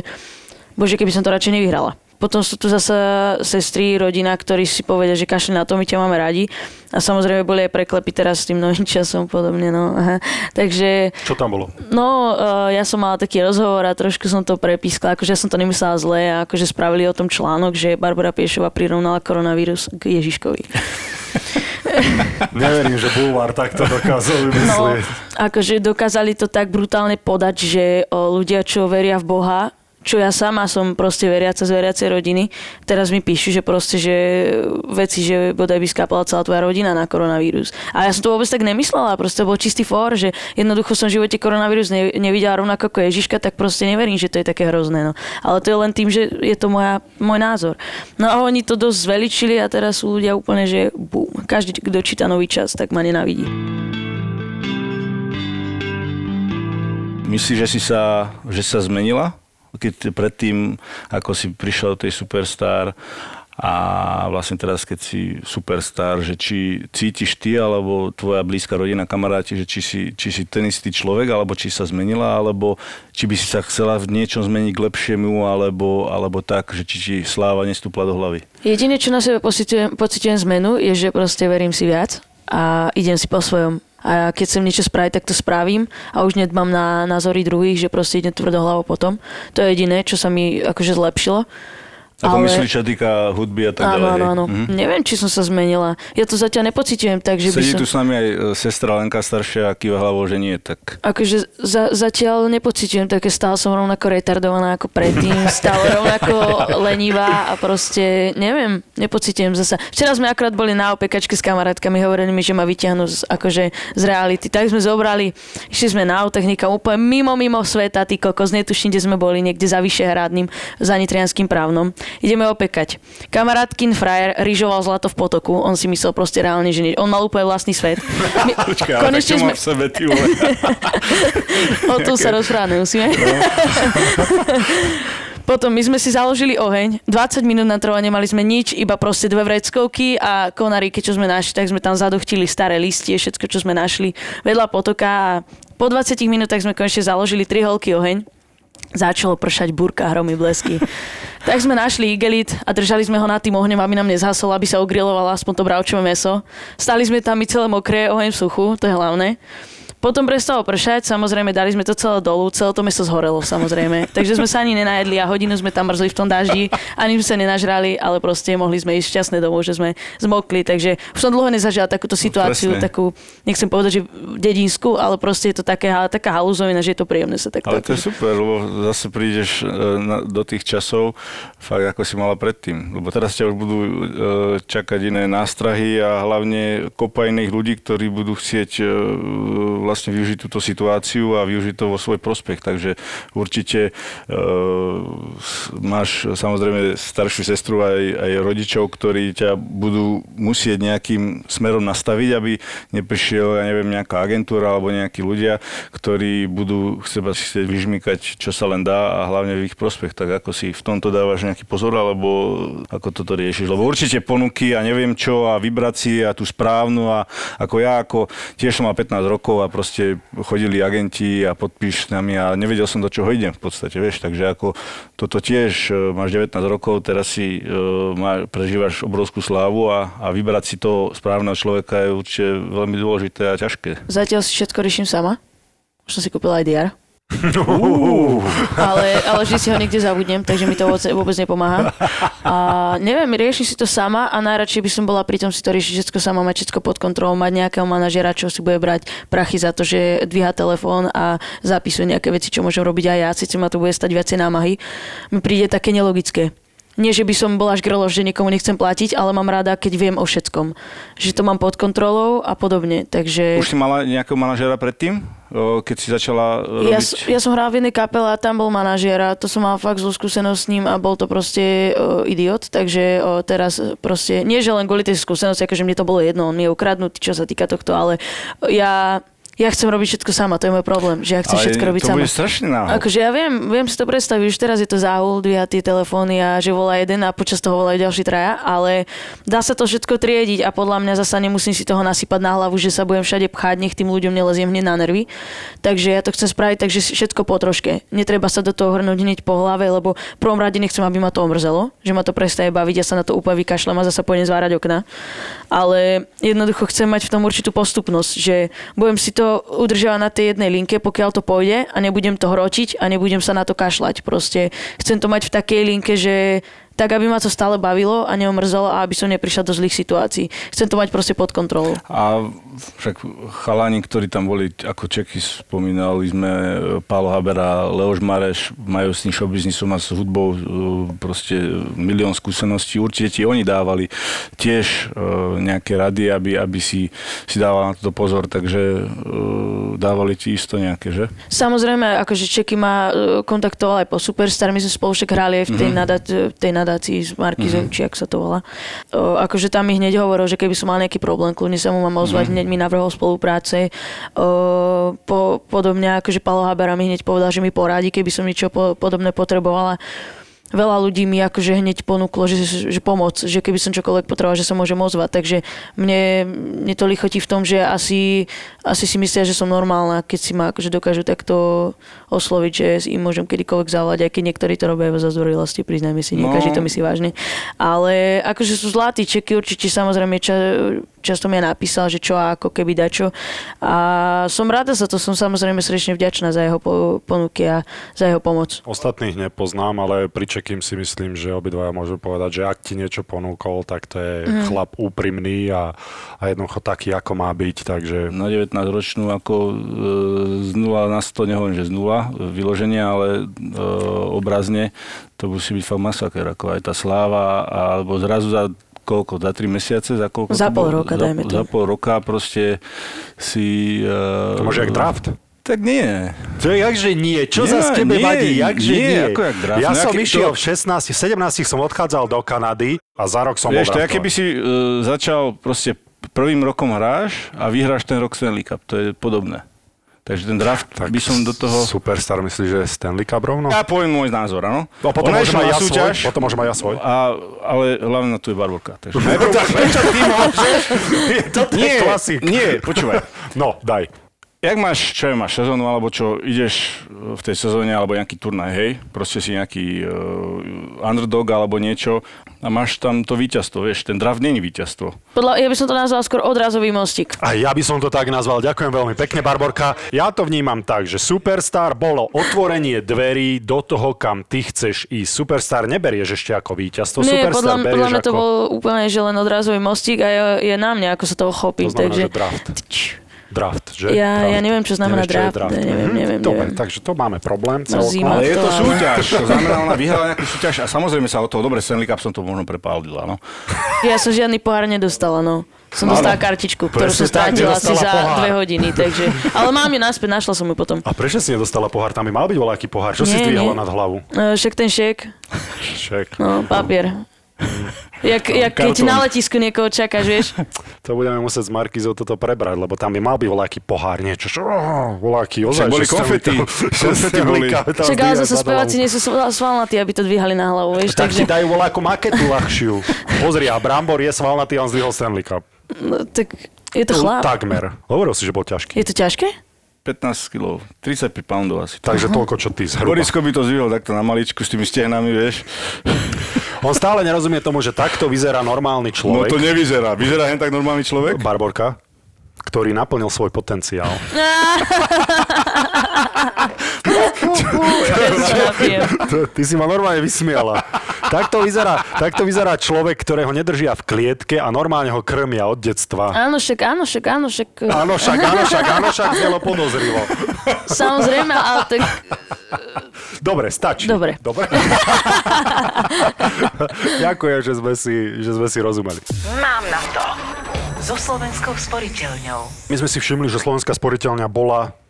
bože, keby som to radšej nevyhrala. Potom sú tu zase sestry, rodina, ktorí si povedia, že kašli na to, my ťa máme radi. A samozrejme boli aj preklepy teraz s tým novým časom podobne. No. Aha. Takže Čo tam bolo? No, uh, ja som mala taký rozhovor a trošku som to prepískala, akože ja som to nemyslela zle a akože spravili o tom článok, že Barbara Piešová prirovnala koronavírus k Ježiškovi. Neverím, že Bulvár takto dokázal No, vymyslieť. akože dokázali to tak brutálne podať, že o, ľudia, čo veria v Boha, čo ja sama som proste veriaca z veriacej rodiny, teraz mi píšu, že proste, že veci, že bodaj by skápala celá tvoja rodina na koronavírus. A ja som to vôbec tak nemyslela, proste bol čistý for, že jednoducho som v živote koronavírus ne, nevidela rovnako ako Ježiška, tak proste neverím, že to je také hrozné. No. Ale to je len tým, že je to moja, môj názor. No a oni to dosť zveličili a teraz sú ľudia úplne, že bum, každý, kto číta nový čas, tak ma nenávidí. Myslíš, že si sa, že sa zmenila? Keď predtým, ako si prišiel do tej Superstar a vlastne teraz, keď si Superstar, že či cítiš ty alebo tvoja blízka rodina, kamaráti, že či si, či si ten istý človek, alebo či sa zmenila, alebo či by si sa chcela v niečom zmeniť k lepšiemu, alebo, alebo tak, že či ti sláva nestúpla do hlavy. Jediné, čo na sebe pocitujem, pocitujem zmenu, je, že proste verím si viac a idem si po svojom. A keď chcem niečo spraviť, tak to spravím a už nedbám na názory druhých, že proste idem tvrdo hlavou potom. To je jediné, čo sa mi akože zlepšilo. Ako Ale- myslíš, čo týka hudby a tak Áno, ďalej? áno, áno. Mhm. Neviem, či som sa zmenila. Ja to zatiaľ nepocitujem, tak, že by Sedí som... tu s nami aj e, sestra Lenka staršia a kýva hlavou, že nie, tak Akože za, zatiaľ nepocitujem také, stále som rovnako retardovaná ako predtým, stále rovnako lenivá a proste, neviem, nepocitujem zasa. Včera sme akorát boli na opekačke s kamarátkami, hovorili mi, že ma vyťahnú z, akože z reality. Tak sme zobrali, išli sme na autechnika úplne mimo, mimo sveta, ty kokos, netuším, kde sme boli, niekde za Vyšehradným, za Nitrianským právnom. Ideme opekať. Kamarátkin frajer ryžoval zlato v potoku, on si myslel proste reálne, že nie. On mal úplne vlastný svet. My, Počkaj, čo má v sebe, ty? O tom sa rozprávať nemusíme. Potom my sme si založili oheň, 20 minút na trvá, nemali sme nič, iba proste dve vreckovky a konaríky, čo sme našli, tak sme tam zadochtili staré listie, všetko, čo sme našli vedľa potoka a po 20 minútach sme konečne založili tri holky oheň. Začalo pršať burka, hromy, blesky. Tak sme našli igelit a držali sme ho nad tým ohňom, aby nám nezhasol, aby sa ogrilovalo aspoň to bravčové meso. Stali sme tam my celé mokré, oheň v suchu, to je hlavné. Potom prestalo pršať, samozrejme dali sme to celé dolu, celé to meso zhorelo samozrejme. Takže sme sa ani nenajedli a hodinu sme tam mrzli v tom daždi, ani sme sa nenažrali, ale proste mohli sme ísť šťastné domov, že sme zmokli. Takže už som dlho nezažila takúto situáciu, presne. takú, nechcem povedať, že dedinskú, ale proste je to také, taká haluzovina, že je to príjemné sa takto. Ale to je super, lebo zase prídeš e, na, do tých časov, fakt ako si mala predtým. Lebo teraz ťa už budú e, čakať iné nástrahy a hlavne kopa iných ľudí, ktorí budú chcieť e, vlastne využiť túto situáciu a využiť to vo svoj prospech. Takže určite máš samozrejme staršiu sestru aj, aj rodičov, ktorí ťa budú musieť nejakým smerom nastaviť, aby neprišiel, ja neviem, nejaká agentúra alebo nejakí ľudia, ktorí budú chcieť vyžmykať, čo sa len dá a hlavne v ich prospech. Tak ako si v tomto dávaš nejaký pozor, alebo ako toto riešiš? Lebo určite ponuky a neviem čo a vibrácie a tú správnu a ako ja, ako tiež som mal 15 rokov a proste chodili agenti a podpíš s nami a nevedel som do čoho idem v podstate, vieš, takže ako toto tiež, e, máš 19 rokov, teraz si uh, má, prežívaš obrovskú slávu a, a vybrať si toho správneho človeka je určite veľmi dôležité a ťažké. Zatiaľ si všetko riešim sama. Už som si kúpila aj DR. Ale, ale vždy si ho niekde zabudnem, takže mi to vôbec nepomáha. A neviem, riešim si to sama a najradšej by som bola pri tom si to riešiť všetko sama, mať všetko pod kontrolou, mať nejakého manažera, čo si bude brať prachy za to, že dvíha telefón a zapisuje nejaké veci, čo môžem robiť aj ja, síce ma to bude stať viacej námahy. Mi príde také nelogické nie, že by som bola až grlo, že nikomu nechcem platiť, ale mám rada, keď viem o všetkom. Že to mám pod kontrolou a podobne. Takže... Už si mala nejakého manažera predtým? keď si začala robiť? Ja, ja som hrala v jednej kapele a tam bol manažér a to som mala fakt zlú skúsenosť s ním a bol to proste uh, idiot, takže uh, teraz proste, nie že len kvôli tej skúsenosti, akože mne to bolo jedno, on mi je ukradnutý, čo sa týka tohto, ale ja ja chcem robiť všetko sama, to je môj problém, že ja chcem Ale všetko robiť to sama. To strašne náhod. Akože ja viem, viem si to predstaviť, už teraz je to záhul, dvíha tie telefóny a že volá jeden a počas toho volajú ďalší traja, ale dá sa to všetko triediť a podľa mňa zasa nemusím si toho nasypať na hlavu, že sa budem všade pchať, nech tým ľuďom neleziem hneď na nervy. Takže ja to chcem spraviť, takže všetko po troške. Netreba sa do toho hrnúť hneď po hlave, lebo v prvom rade nechcem, aby ma to omrzelo, že ma to prestaje baviť, ja sa na to úplne vykašľam a zasa pôjdem zvárať okna. Ale jednoducho chcem mať v tom určitú postupnosť, že budem si to udržiavať na tej jednej linke, pokiaľ to pôjde a nebudem to hročiť a nebudem sa na to kašľať. Proste chcem to mať v takej linke, že tak aby ma to stále bavilo a neomrzelo a aby som neprišla do zlých situácií. Chcem to mať proste pod kontrolou. A však chalani, ktorí tam boli, ako Čeky spomínali sme, Pálo Habera, Leoš Mareš, majú s tým showbiznisom a s hudbou e, proste milión skúseností. Určite ti oni dávali tiež e, nejaké rady, aby, aby si, si dával na to pozor, takže e, dávali ti isto nejaké, že? Samozrejme, akože Čeky ma kontaktoval aj po Superstar, my sme spolu však hrali aj v tej, mm-hmm. nadat, tej nadat nadácii s Markizou, mm-hmm. či ak sa to volá. O, akože tam mi hneď hovoril, že keby som mal nejaký problém, kľudne sa mu mám ozvať, mm-hmm. hneď mi navrhol spolupráce. O, po, podobne akože Palo Habera mi hneď povedal, že mi poradí, keby som niečo po, podobné potrebovala veľa ľudí mi akože hneď ponúklo, že, že pomoc, že keby som čokoľvek potreboval, že sa môžem ozvať. Takže mne, mne to lichotí v tom, že asi, asi si myslia, že som normálna, keď si ma akože dokážu takto osloviť, že im môžem kedykoľvek zavolať, aj keď niektorí to robia za zdvorilosti, priznajme si, nie no. každý to myslí vážne. Ale akože sú zlatí čeky, určite samozrejme ča, často mi napísal, že čo a ako keby dačo. A som rada za to, som samozrejme srdečne vďačná za jeho ponuky a za jeho pomoc. Ostatných nepoznám, ale pri Čekým si myslím, že obidvaja môžu povedať, že ak ti niečo ponúkol, tak to je mm. chlap úprimný a, a jednoducho taký, ako má byť. Takže... Na 19 ročnú ako e, z 0 na 100, nehovorím, že z 0 vyloženie, ale e, obrazne to musí byť fakt masaker, ako aj tá sláva, alebo zrazu za koľko, za tri mesiace, za koľko? Za pol roka, dajme to. Za pol roka proste si... E, to môže jak draft. Tak nie. To je jakže nie. Čo nie, sa z tebe nie, vadí? Jakže nie. nie. Ako jak draft. Ja no, som išiel to... v 16, 17 som odchádzal do Kanady a za rok som Vieš, to je, keby si uh, začal proste prvým rokom hráš a vyhráš ten rok Stanley Cup. To je podobné. Takže ten draft tak by som do toho... Superstar myslíš, že Stanley Cup rovno? Ja poviem môj názor, áno. No, potom môžem aj ja súťaž, svoj. Potom môžem aj ja svoj. A, ale hlavne na tu je Barborka. Takže najprv, prečo ty môžeš? Nie, je klasik. Nie, počúvaj. No, daj. Jak máš, čo je, máš sezónu, alebo čo, ideš v tej sezóne, alebo nejaký turnaj, hej, proste si nejaký uh, underdog alebo niečo a máš tam to víťazstvo, vieš, ten draft není víťazstvo. Podľa, ja by som to nazval skôr odrazový mostík. A ja by som to tak nazval, ďakujem veľmi pekne, Barborka. Ja to vnímam tak, že Superstar bolo otvorenie dverí do toho, kam ty chceš ísť. Superstar neberieš ešte ako víťazstvo, Nie, Superstar podľa, podľa mňa ako... to bol úplne, že len odrazový mostík a je, je na mňa, ako sa toho chopím. To znamená, takže... že draft. Draft, že? Ja, draft. ja neviem, čo znamená Nevieš, čo je draft. Neviem, Mhm. neviem, Dobre, neviem. takže to máme problém. No, celkom. zima. Ale je to to- súťaž. To znamená, ona vyhrala nejakú súťaž a samozrejme sa o toho, dobre, Stanley Cup som to možno prepálila, no. Ja som žiadny pohár nedostala, no. Som dostala kartičku, ktorú som strátila asi za pohár. dve hodiny, takže... Ale mám ju naspäť, našla som ju potom. A prečo si nedostala pohár? Tam by mal byť voľaký pohár. Čo si Nie, zdvíhala nie. nad hlavu? E, Však ten šek, Šek. no, papier. Jak, jak keď na letisku niekoho čakáš, vieš. To budeme musieť s Markizou toto prebrať, lebo tam by mal byť voľaký pohár, niečo. Čo, voľaký, ozaj. Však boli konfety. Konfety boli. Však ale zase speváci nie sú sval- svalnatí, aby to dvíhali na hlavu, vieš. Tak ti dajú voľakú maketu ľahšiu. Pozri, a Brambor je svalnatý on zdvihol Stanley Cup. no, tak je to chlap. Takmer. Hovoril si, že bol ťažký. Je to ťažké? 15 kg, 35 poundov asi. Takže toľko, čo ty zhruba. Borisko by to zvihol takto na maličku s tými stehnami, vieš. On stále nerozumie tomu, že takto vyzerá normálny No človek. to nevyzerá. Vyzerá hen tak normálny človek? Barborka, ktorý naplnil svoj potenciál. Ty si ma normálne vysmiala. Takto vyzerá, takto vyzerá človek, ktorého nedržia v klietke a normálne ho krmia od detstva. Áno, však, áno, však, áno, však... Áno však, áno však, áno však, znelo podozrivo. Samozrejme, ale tak... Dobre, stačí. Dobre. Dobre. Ďakujem, že sme, si, že sme si rozumeli. Mám na to. So Slovenskou sporiteľňou. My sme si všimli, že Slovenská sporiteľňa bola eh,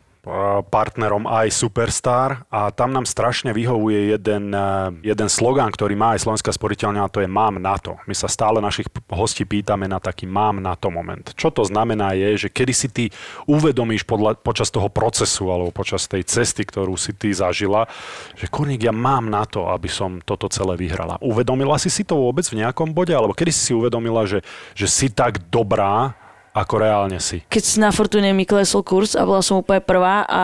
partnerom aj Superstar a tam nám strašne vyhovuje jeden, eh, jeden slogan, ktorý má aj Slovenská sporiteľňa a to je mám na to. My sa stále našich hostí pýtame na taký mám na to moment. Čo to znamená je, že kedy si ty uvedomíš podľa, počas toho procesu alebo počas tej cesty, ktorú si ty zažila, že kurník, ja mám na to, aby som toto celé vyhrala. Uvedomila si si to vôbec v nejakom bode? Alebo kedy si si uvedomila, že, že si tak dobrá, ako reálne si? Keď na Fortune mi klesol kurz a bola som úplne prvá a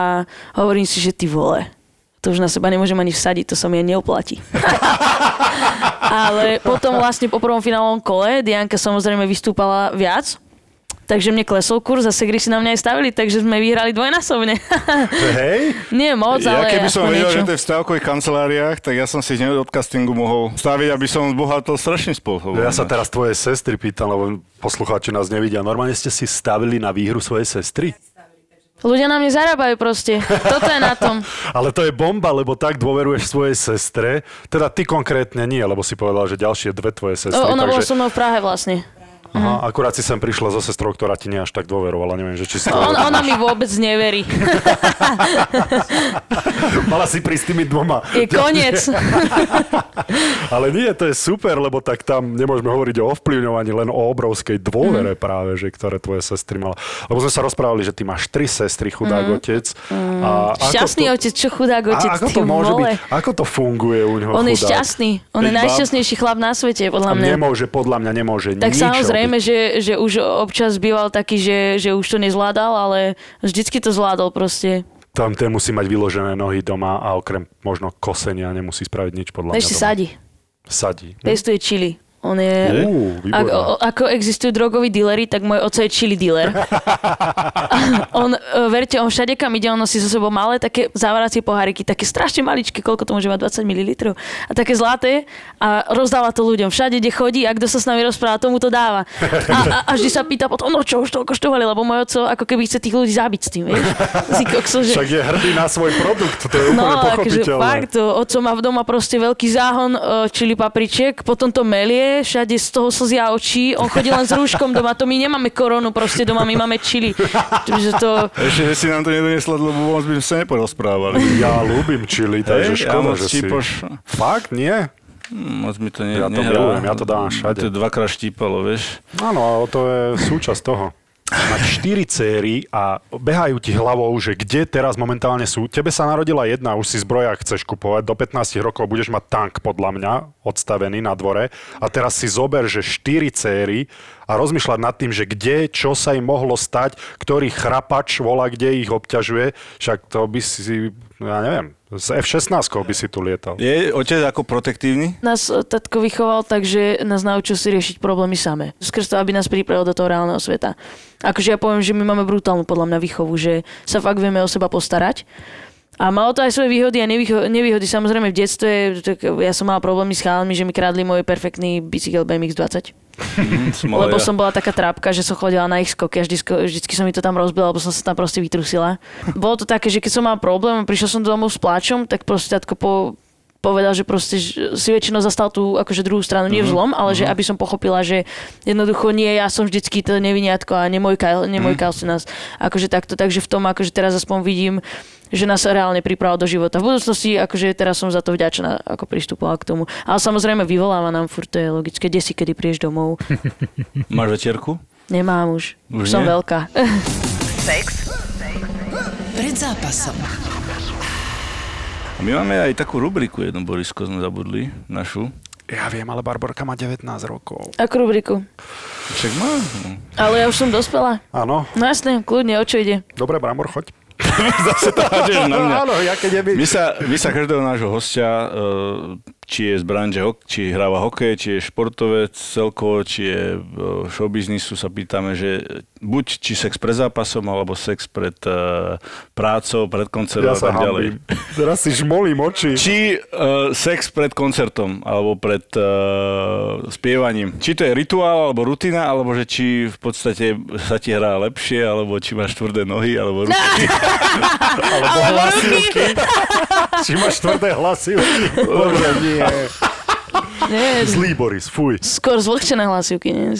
hovorím si, že ty vole, to už na seba nemôžem ani vsadiť, to sa mi neoplatí. Ale potom vlastne po prvom finálnom kole Dianka samozrejme vystúpala viac, takže mne klesol kurz a Segri si na mňa aj stavili, takže sme vyhrali dvojnásobne. Hej? Nie moc, Ja ale keby som vedel, niečo. že to je v stavkových kanceláriách, tak ja som si hneď od castingu mohol staviť, aby som zbohatol strašným spôsobom. Ja sa teraz tvojej sestry pýtam, lebo poslucháči nás nevidia. Normálne ste si stavili na výhru svojej sestry? Ľudia na mne zarábajú proste. Toto je na tom. Ale to je bomba, lebo tak dôveruješ svojej sestre. Teda ty konkrétne nie, lebo si povedal, že ďalšie dve tvoje sestry. O, ona bola takže... so mnou v Prahe vlastne. Aha, akurát si sem prišla so sestrou, ktorá ti nie až tak dôverovala. Neviem, že či si to... Ona, ona mi vôbec neverí. Mala si prísť tými dvoma. Je koniec. Ale nie, to je super, lebo tak tam nemôžeme hovoriť o ovplyvňovaní, len o obrovskej dôvere mm. práve, že ktoré tvoje sestry mala. Lebo sme sa rozprávali, že ty máš tri sestry, chudák mm. otec. A ako Šťastný to, otec, čo chudák otec, a ako to môže vole. byť? Ako to funguje u neho On je chudák? šťastný. On je Veď bab- najšťastnejší chlap na svete, podľa A mňa. nemôže, podľa mňa nemôže Tak nič samozrejme, robiť. že, že už občas býval taký, že, že už to nezvládal, ale vždycky to zvládol proste. Tam ten musí mať vyložené nohy doma a okrem možno kosenia nemusí spraviť nič podľa Ešte mňa. sadí. Sadí. Pestuje čili. On je... Výborná. Ako, ako existujú drogoví díleri, tak môj oco je chili dealer. on, e, verte, on všade kam ide, on nosí so sebou malé také závaracie poháriky, také strašne maličké, koľko to môže mať, 20 ml. A také zlaté a rozdáva to ľuďom. Všade, kde chodí a kto sa s nami rozpráva, tomu to dáva. A, a, a vždy sa pýta potom, no čo už to koštovali, lebo môj oco ako keby chce tých ľudí zabiť s tým, vieš. Kokso, že... Však je hrdý na svoj produkt, to je úplne No, akože pochopiteľné. fakt, oco má v doma proste veľký záhon uh, čili papričiek, potom to melie, všade z toho slzia očí, on chodí len s rúškom doma, to my nemáme koronu proste doma, my máme čili. Čiže to, Ešte, že si nám to nedoniesla, lebo moc by sme sa neporozprávali. Ja ľúbim čili, takže Hej, škoda, ja že si... štípoš. Fakt? Nie? Hm, Moc mi to ne, Ja to nehrá. milujem, ja to dávam všade. To dvakrát štípalo, vieš. Áno, to je súčasť toho. Mať štyri céry a behajú ti hlavou, že kde teraz momentálne sú. Tebe sa narodila jedna, už si zbrojak chceš kupovať. Do 15 rokov budeš mať tank, podľa mňa, odstavený na dvore. A teraz si zober, že štyri céry a rozmýšľať nad tým, že kde, čo sa im mohlo stať, ktorý chrapač volá, kde ich obťažuje. Však to by si, ja neviem, z F-16 by si tu lietal. Je otec ako protektívny? nás eh, tatko vychoval tak, že nás naučil si riešiť problémy same. Skrz to, aby nás pripravil do toho reálneho sveta. Akože ja poviem, že my máme brutálnu podľa mňa výchovu, že sa fakt vieme o seba postarať. A malo to aj svoje výhody a nevýho- nevýhody. Samozrejme v detstve, tak ja som mala problémy s chalami, že mi kradli môj perfektný bicykel BMX 20. Smoleja. Lebo som bola taká trápka, že som chodila na ich skoky a vždy, vždycky som mi to tam rozbila, lebo som sa tam proste vytrusila. Bolo to také, že keď som mal problém, prišiel som domov s pláčom, tak proste tatko po, povedal, že proste že si väčšinou zastal tú akože druhú stranu, nie v zlom, ale že aby som pochopila, že jednoducho nie, ja som vždycky to neviniatko a nemojkal, nemojkal si nás akože takto, takže v tom akože teraz aspoň vidím, že nás reálne pripravil do života. V budúcnosti, akože teraz som za to vďačná, ako pristupovala k tomu. Ale samozrejme vyvoláva nám furt, to je logické, kde si, kedy prídeš domov. Máš večerku? Nemám už, Už som nie? veľká. Sex, Pred zápasom. A my máme aj takú rubriku jednu, Borisko, sme zabudli, našu. Ja viem, ale Barborka má 19 rokov. Ako rubriku. Však má. Ale ja už som dospela. Áno, No jasne, kľudne, o čo ide? dobre, Brambor, choď. Zase to hádžeš na mňa. Áno, ja keď nebyť. My sa, my sa každého nášho hostia, eh, či je z branže, či hráva hokej, či je športovec celkovo, či je v showbiznisu, sa pýtame, že buď či sex pred zápasom, alebo sex pred uh, prácou, pred koncertom Ja a tak ďalej. Teraz si žmolím oči. Či uh, sex pred koncertom, alebo pred uh, spievaním. Či to je rituál, alebo rutina, alebo že či v podstate sa ti hrá lepšie, alebo či máš tvrdé nohy, alebo ruky. Alebo hlasivky. Či máš tvrdé hlasivky. Bože, nie. here. Nie, Zlý Boris, fuj. skôr zvlhčené hlasivky, nie?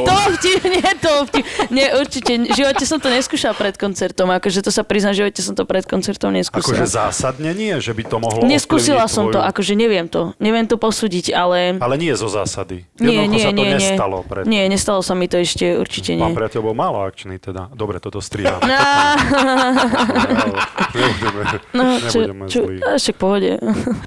To vtip, nie, to vtip. Nie, určite, v živote som to neskúšal pred koncertom, akože to sa priznám, v živote som to pred koncertom neskúsila. Akože zásadne nie, že by to mohlo Neskúsila som to, tvoju- akože neviem to. Neviem to posúdiť, ale... Ale nie zo zásady. Nie, Jednoducho nie, sa to nie, nie. nestalo. Pred... Nie, nestalo sa mi to ešte, určite Pán nie. priateľ bol málo akčný teda. Dobre, toto strihám. Á, Nebudeme, No, čo, nebudeme čo, však pohode.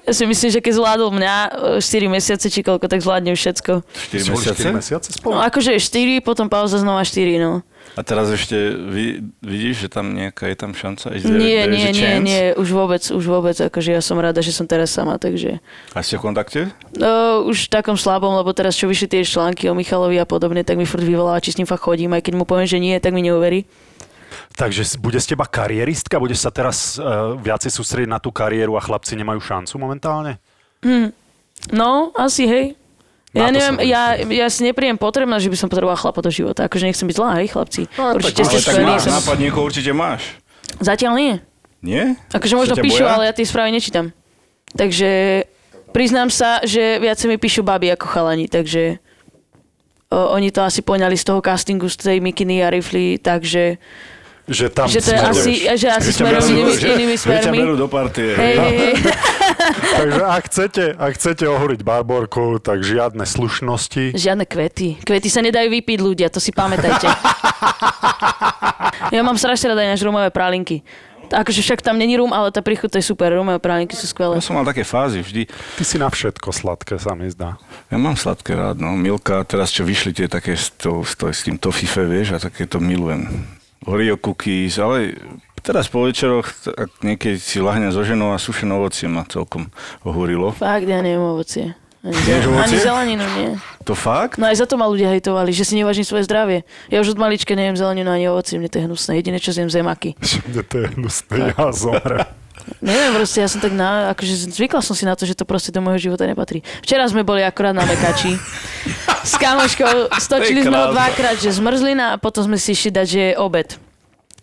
Ja si myslím, že keď zvládol mňa 4 mesiace či koľko, tak zvládnem všetko. 4 Ste boli mesiace? 4 mesiace spolu? No akože 4, potom pauza znova 4, no. A teraz ešte vy, vidíš, že tam nejaká je tam šanca? Is there, Nie, there nie, nie, nie, už vôbec, už vôbec, akože ja som rada, že som teraz sama, takže... A ste v kontakte? No, už v takom slabom, lebo teraz čo vyšli tie články o Michalovi a podobne, tak mi furt vyvoláva, či s ním fakt chodím, aj keď mu poviem, že nie, tak mi neuverí. Takže bude z teba karieristka? Budeš sa teraz uh, viacej sústrediť na tú kariéru a chlapci nemajú šancu momentálne? No, asi hej. Ja Na to neviem, ja, ja si nepriem potrebná, že by som potrebovala chlapa do života. Akože nechcem byť zlá, hej, chlapci. No, Určite ste Ale tak skvelí. máš, som- nápad niekoho určite máš. Zatiaľ nie. Nie? Akože možno píšu, boja? ale ja tie správy nečítam. Takže priznám sa, že viacej mi píšu baby ako chalani, takže o, oni to asi poňali z toho castingu, z tej mikiny a rifly, takže Že tam že to je smeruješ. asi, že asi Že smerujú inými, že- inými Že smermi. berú do partie. Hej, hej, hej. Takže ak chcete, ak chcete ohoriť Barborku, tak žiadne slušnosti. Žiadne kvety. Kvety sa nedajú vypiť ľudia, to si pamätajte. ja mám strašne rada ináč rumové prálinky. Akože však tam není rum, ale tá príchuť to je super. Rumové prálinky sú skvelé. Ja som mal také fázy vždy. Ty si na všetko sladké, sa mi zdá. Ja mám sladké rád, no. Milka, teraz čo vyšli tie také s, to, s, to, s tým tofife, vieš, a také to milujem. Oreo cookies, ale teraz po večeroch, ak niekedy si lahne so ženou a sušené ovocie ma celkom ohúrilo. Fakt, ja neviem ovocie. Ani, zel- ani zeleninu nie. To fakt? No aj za to ma ľudia hejtovali, že si nevážim svoje zdravie. Ja už od malička neviem zeleninu ani ovocie, mne to je hnusné. Jediné, čo zjem zemaky. Mne to je hnusné, ja zomrem. Neviem, proste ja som tak na, akože zvykla som si na to, že to proste do môjho života nepatrí. Včera sme boli akorát na Mekači. S kamoškou stočili sme ho dvakrát, že zmrzlina a potom sme si išli dať, že je obed.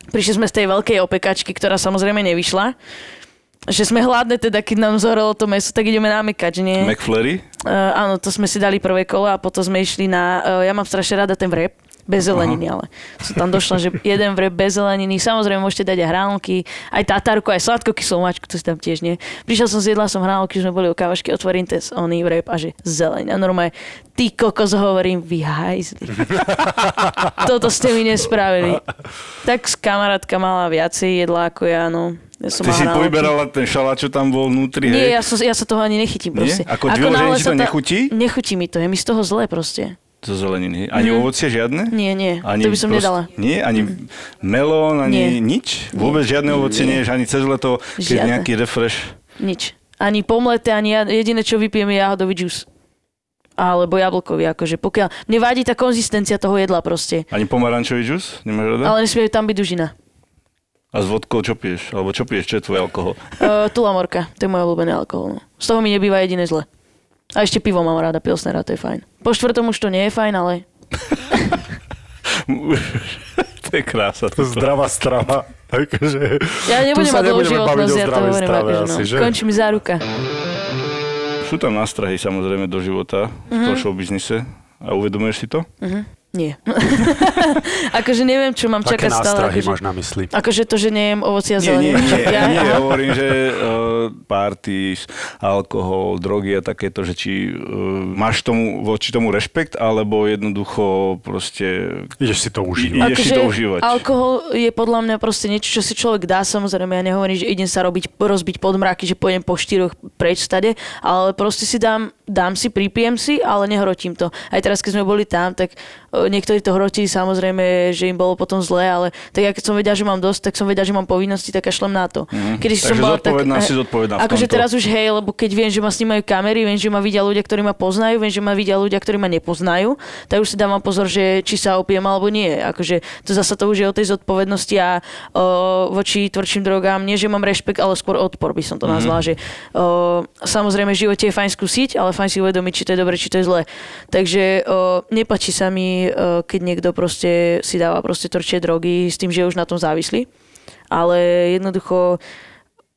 Prišli sme z tej veľkej opekačky, ktorá samozrejme nevyšla. Že sme hladné teda, keď nám zorelo to meso, tak ideme na Mekač, nie? McFlurry? Uh, áno, to sme si dali prvé kolo a potom sme išli na... Uh, ja mám strašne rada ten vrep, bez zeleniny, ale som tam došla, že jeden vrep bez zeleniny, samozrejme môžete dať aj hranolky, aj tatárku, aj sladkokyslú mačku, to si tam tiež nie. Prišiel som, zjedla som hranolky, už sme boli u kávašky, otvorím ten oný vrep a že zeleň. A normálne, ty kokos hovorím, vy hajzli. Toto ste mi nespravili. Tak kamarátka mala viacej jedla ako ja, no. Ja som Ty si hranolky. povyberala ten šalát, čo tam bol vnútri, Nie, hej? ja, som, ja sa toho ani nechytím Nie? proste. Ako vyložene náhle ti to nechutí? Nechutí mi to, je mi z toho zlé proste. Zo zeleniny. Ani ovocie žiadne? Nie, nie, Ani to by som prost- nedala. Nie? Ani melón, ani Nie. nič? Vôbec žiadne ovocie nie, ani cez leto, keď Žiadne. nejaký refresh? Nič. Ani pomleté, ani ja, jediné, čo vypijem, je jahodový džus. Alebo jablkový, akože pokiaľ... Mne vadí tá konzistencia toho jedla proste. Ani pomarančový džus? Nemáš rada? Ale nesmie tam byť dužina. A s vodkou čo piješ? Alebo čo piješ? Čo je tvoj alkohol? Uh, Tula morka, to je môj obľúbený alkohol. No. Z toho mi nebýva jediné zle. A ešte pivo mám rada, pilsnera, to je fajn. Po štvrtom už to nie je fajn, ale to je krása. To zdravá strava. Takže, ja nebudem mať dlhú nebudeme baviť životnosť, o ja to hovorím, akože asi, no. že? Končí mi záruka. Sú tam nástrahy samozrejme do života v tom showbiznise. A uvedomuješ si to? Nie. akože neviem, čo mám aké čakať stále. nástrahy Akože, máš na mysli? akože to, že nejem ovoci a Nie, nie, zeleninu. nie, Ja- nie, hovorím, že uh, party, alkohol, drogy a takéto, že či uh, máš tomu, voči tomu rešpekt, alebo jednoducho proste Ideš si to užívať. ideš si to užívať. Akože alkohol je podľa mňa proste niečo, čo si človek dá, samozrejme, ja nehovorím, že idem sa robiť, rozbiť podmraky, že pôjdem po štyroch preč stade, ale proste si dám, dám si, pripijem si, ale nehrotím to. Aj teraz, keď sme boli tam, tak e, niektorí to hrotili, samozrejme, že im bolo potom zle, ale tak ja keď som vedela, že mám dosť, tak som vedela, že mám povinnosti, tak kašlem na to. Mhm. Kedy Takže zodpovedná si zodpovedná Akože teraz už hej, lebo keď viem, že ma snímajú kamery, viem, že ma vidia ľudia, ktorí ma poznajú, viem, že ma vidia ľudia, ktorí ma nepoznajú, tak už si dávam pozor, že či sa opiem alebo nie. Akože to zasa to už je o tej zodpovednosti a o, voči tvrdším drogám, nie že mám rešpekt, ale skôr odpor by som to nazvala, že o, samozrejme v živote je fajn skúsiť, ale fajn si uvedomiť, či to je dobre, či to je zlé. Takže o, nepačí sa mi, o, keď niekto proste si dáva proste tvrdšie drogy s tým, že je už na tom závislý. Ale jednoducho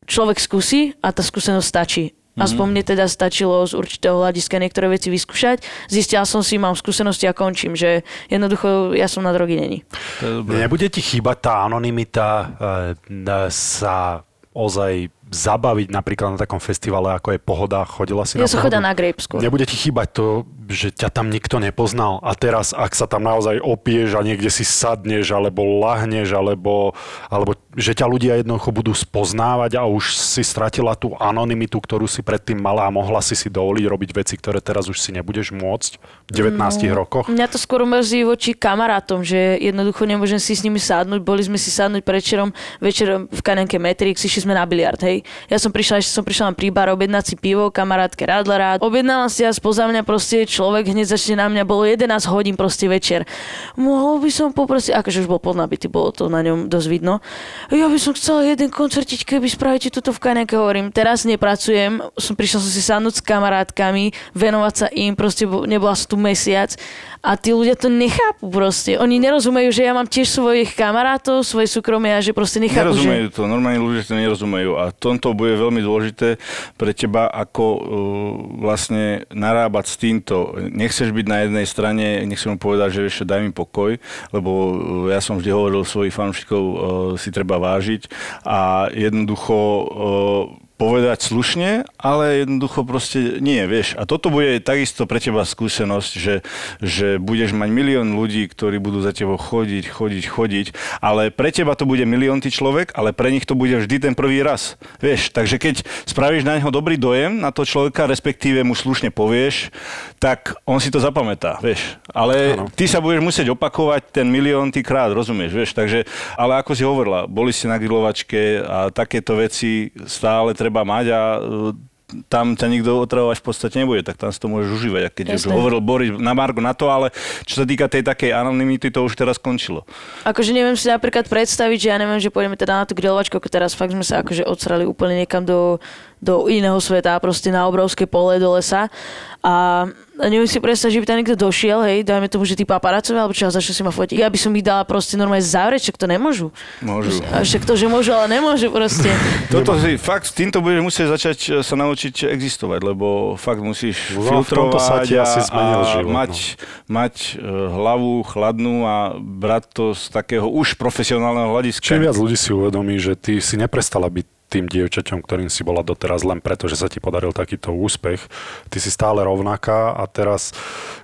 človek skúsi a tá skúsenosť stačí. Aspoň mne teda stačilo z určitého hľadiska niektoré veci vyskúšať. Zistila som si, mám skúsenosti a končím, že jednoducho ja som na drogy není. Nebude ti chýbať tá anonimita e, sa ozaj zabaviť napríklad na takom festivale, ako je Pohoda. Chodila si Ja na som Pohodu? chodila na grape skôr. Nebude ti chýbať to, že ťa tam nikto nepoznal a teraz, ak sa tam naozaj opieš a niekde si sadneš, alebo lahneš, alebo, alebo že ťa ľudia jednoducho budú spoznávať a už si stratila tú anonymitu, ktorú si predtým mala a mohla si si dovoliť robiť veci, ktoré teraz už si nebudeš môcť v 19 No. rokoch. Mňa to skôr mrzí voči kamarátom, že jednoducho nemôžem si s nimi sadnúť. Boli sme si sadnúť predčerom, večerom v kanenke Matrix, išli sme na biliard, hej. Ja som prišla, ešte som prišla na príbar objednať si pivo, kamarátke Radlerát. Objednala si a spoza mňa proste človek hneď začne na mňa, bolo 11 hodín proste večer. Mohol by som poprosiť, akože už bol podnabitý, bolo to na ňom dosť vidno. Ja by som chcela jeden koncertiť, keby spravíte toto v kanenke, hovorím. Teraz nepracujem, som prišla som si sadnúť s kamarátkami, venovať sa im, proste bo- nebola som tu mesiac a tí ľudia to nechápu proste. Oni nerozumejú, že ja mám tiež svojich kamarátov, svoje súkromie a že proste nechápu, Nerozumejú že... to, normálni ľudia to nerozumejú a tomto bude veľmi dôležité pre teba, ako uh, vlastne narábať s týmto. Nechceš byť na jednej strane, nechcem mu povedať, že ešte daj mi pokoj, lebo uh, ja som vždy hovoril svojich fanúšikov, uh, si treba vážiť a jednoducho uh, povedať slušne, ale jednoducho proste nie, vieš. A toto bude takisto pre teba skúsenosť, že, že budeš mať milión ľudí, ktorí budú za tebou chodiť, chodiť, chodiť, ale pre teba to bude miliónty človek, ale pre nich to bude vždy ten prvý raz. Vieš, takže keď spravíš na neho dobrý dojem, na to človeka, respektíve mu slušne povieš, tak on si to zapamätá, vieš. Ale Áno. ty sa budeš musieť opakovať ten milión krát, rozumieš, vieš. Takže, ale ako si hovorila, boli ste na grilovačke a takéto veci stále treba mať a e, tam ťa nikto otravovať v podstate nebude, tak tam si to môžeš užívať. A keď už Jasné. hovoril Boris na Margo na to, ale čo sa týka tej takej anonymity, to už teraz skončilo. Akože neviem si napríklad predstaviť, že ja neviem, že pôjdeme teda na tú grilovačku, ako teraz fakt sme sa akože odsrali úplne niekam do, do iného sveta, proste na obrovské pole do lesa. A a neviem si predstaviť, že by tam niekto došiel, hej, dajme tomu, že tí paparacovia, alebo čo, začne si ma fotiť. Ja by som ich dala proste normálne zavrieť, však to nemôžu. Môžu. A však to, že môžu, ale nemôžu proste. Toto si, fakt, s týmto budeš musieť začať e, sa naučiť existovať, lebo fakt musíš No, filtrovať a, asi zmenil a život, no. mať, mať e, hlavu chladnú a brať to z takého už profesionálneho hľadiska. Čím viac ľudí si uvedomí, že ty si neprestala byť tým dievčaťom, ktorým si bola doteraz len preto, že sa ti podaril takýto úspech. Ty si stále rovnaká a teraz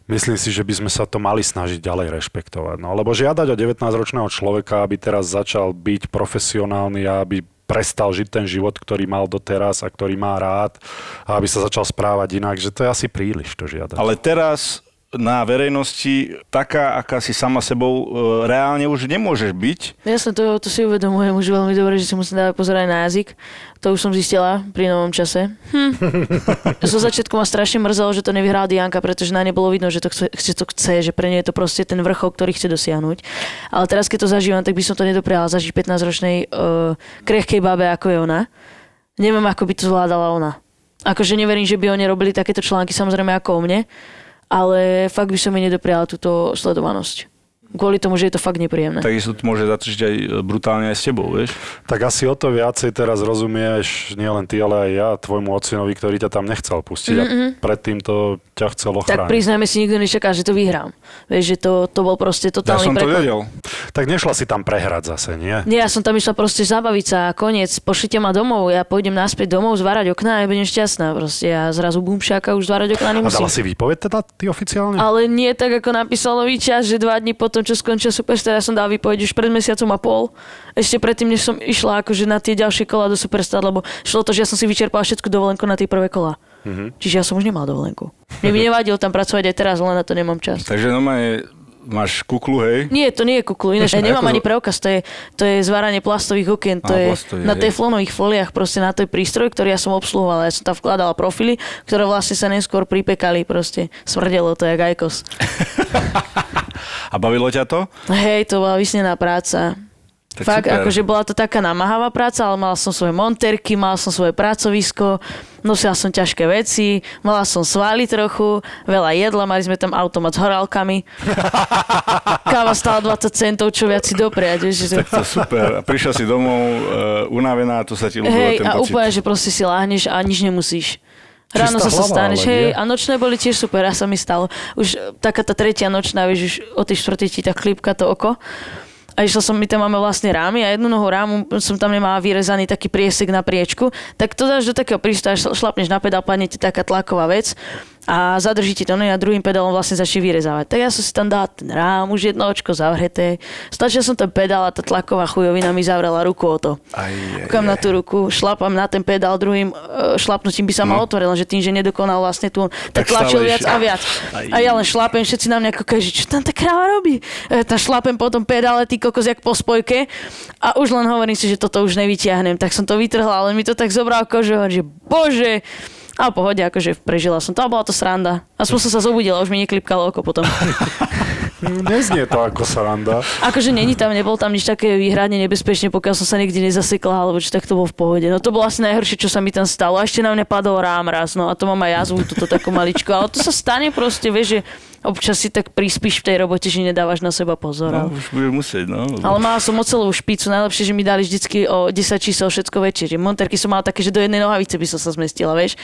myslím si, že by sme sa to mali snažiť ďalej rešpektovať. No, lebo žiadať od 19-ročného človeka, aby teraz začal byť profesionálny a aby prestal žiť ten život, ktorý mal doteraz a ktorý má rád a aby sa začal správať inak, že to je asi príliš to žiadať. Ale teraz na verejnosti taká, aká si sama sebou e, reálne už nemôžeš byť. Jasne, to, to si uvedomujem už veľmi dobre, že si musím dávať pozor aj na jazyk. To už som zistila pri novom čase. Hm. Zo začiatku ma strašne mrzelo, že to nevyhrala Dianka, pretože na ne bolo vidno, že to chce, chce, to chce, že pre ňu je to proste ten vrchol, ktorý chce dosiahnuť. Ale teraz, keď to zažívam, tak by som to nedopriala zažiť 15-ročnej uh, krehkej babe, ako je ona. Neviem, ako by to zvládala ona. Akože neverím, že by oni robili takéto články samozrejme ako o mne, ale fakt by som mi nedopriala túto sledovanosť. Kvôli tomu, že je to fakt nepríjemné. Takisto to môže zatržiť aj e, brutálne aj s tebou, vieš. Tak asi o to viacej teraz rozumieš, nielen ty, ale aj ja, tvojmu ocinovi, ktorý ťa tam nechcel pustiť a predtým to ťa chcel Tak ochrániť. priznajme si, nikto nečaká, že to vyhrám. Vieš, že to, to bol proste Ja totálny som to preklad. vedel. Tak nešla si tam prehrať zase, nie? Nie, ja som tam išla proste zabaviť sa a koniec, pošlite ma domov, ja pôjdem naspäť domov, zvárať okná a ja budem šťastná. Proste ja zrazu bumšáka už zvárať okná A nemusím. dala si výpoveď teda ty oficiálne? Ale nie tak, ako napísal nový čas, že dva dní potom, čo skončil Superstar, ja som dal výpoveď už pred mesiacom a pol. Ešte predtým, než som išla akože na tie ďalšie kola do Superstar, lebo šlo to, že ja som si vyčerpala všetku dovolenku na tie prvé kola. Mm-hmm. Čiže ja som už nemal dovolenku. Mne by nevadilo tam pracovať aj teraz, len na to nemám čas. Takže normálne máš kuklu, hej. Nie, to nie je kuklu, ináč ja nemám ani preukaz, to je, to je zváranie plastových okien, to Á, je plastový, na hej. teflonových foliách, proste na to je prístroj, ktorý ja som obsluhovala, ja som tam vkladala profily, ktoré vlastne sa neskôr pripekali, proste smrdelo to jak ajkos. A bavilo ťa to? Hej, to bola vysnená práca. Tak Fakt, super. akože bola to taká namáhavá práca, ale mala som svoje monterky, mala som svoje pracovisko, nosila som ťažké veci, mala som svaly trochu, veľa jedla, mali sme tam automat s horálkami. Káva stála 20 centov, čo viac si dopriať. vieš, že- Tak to super. A prišla si domov uh, unavená, to sa ti ľúbilo, Hej, ten a pocit. úplne, že proste si láhneš a nič nemusíš. Ráno Čistá sa sa hlava, staneš, hej, a nočné boli tiež super, a sa mi stalo. Už e, taká tá tretia nočná, vieš, už o tej štvrtej ti tak chlípka to oko. A išla som, my tam máme vlastne rámy a jednu nohu rámu som tam nemala vyrezaný taký priesek na priečku, tak to dáš do takého prístroja, šl- šlapneš na pedál, padne ti taká tlaková vec a zadrží ti to, no a druhým pedálom vlastne začne vyrezávať. Tak ja som si tam dala ten rám, už jedno očko zavreté, stačil som ten pedál a tá tlaková chujovina mi zavrela ruku o to. Kúkam na tú ruku, šlapám na ten pedál, druhým e, šlapnutím by sa mal otvoril, lenže tým, že nedokonal vlastne tu, tak, Tak tlačil viac a viac. Aj. A ja len šlapem, všetci na mňa kúkajú, že čo tam tá kráva robí? E, tá šlapem po tom pedále, ty kokos, jak po spojke a už len hovorím si, že toto už nevyťahnem. Tak som to vytrhla, ale mi to tak zobral kože, že bože, a v pohode, akože prežila som to a bola to sranda. Aspoň som sa zobudila, už mi neklipkalo oko potom. Neznie to ako sranda. Akože není tam, nebol tam nič také výhradne nebezpečné, pokiaľ som sa nikdy nezasekla, alebo čo tak to bolo v pohode. No to bolo asi najhoršie, čo sa mi tam stalo. A ešte na mňa padol rám raz, no a to mám aj jazvu, túto takú maličku. Ale to sa stane proste, vieš, že občas si tak prispíš v tej robote, že nedávaš na seba pozor. No, už budeš musieť, no. ale mala som ocelovú špicu, najlepšie, že mi dali vždycky o 10 čísel všetko väčšie. Že monterky som mala také, že do jednej nohavice by som sa zmestila, vieš.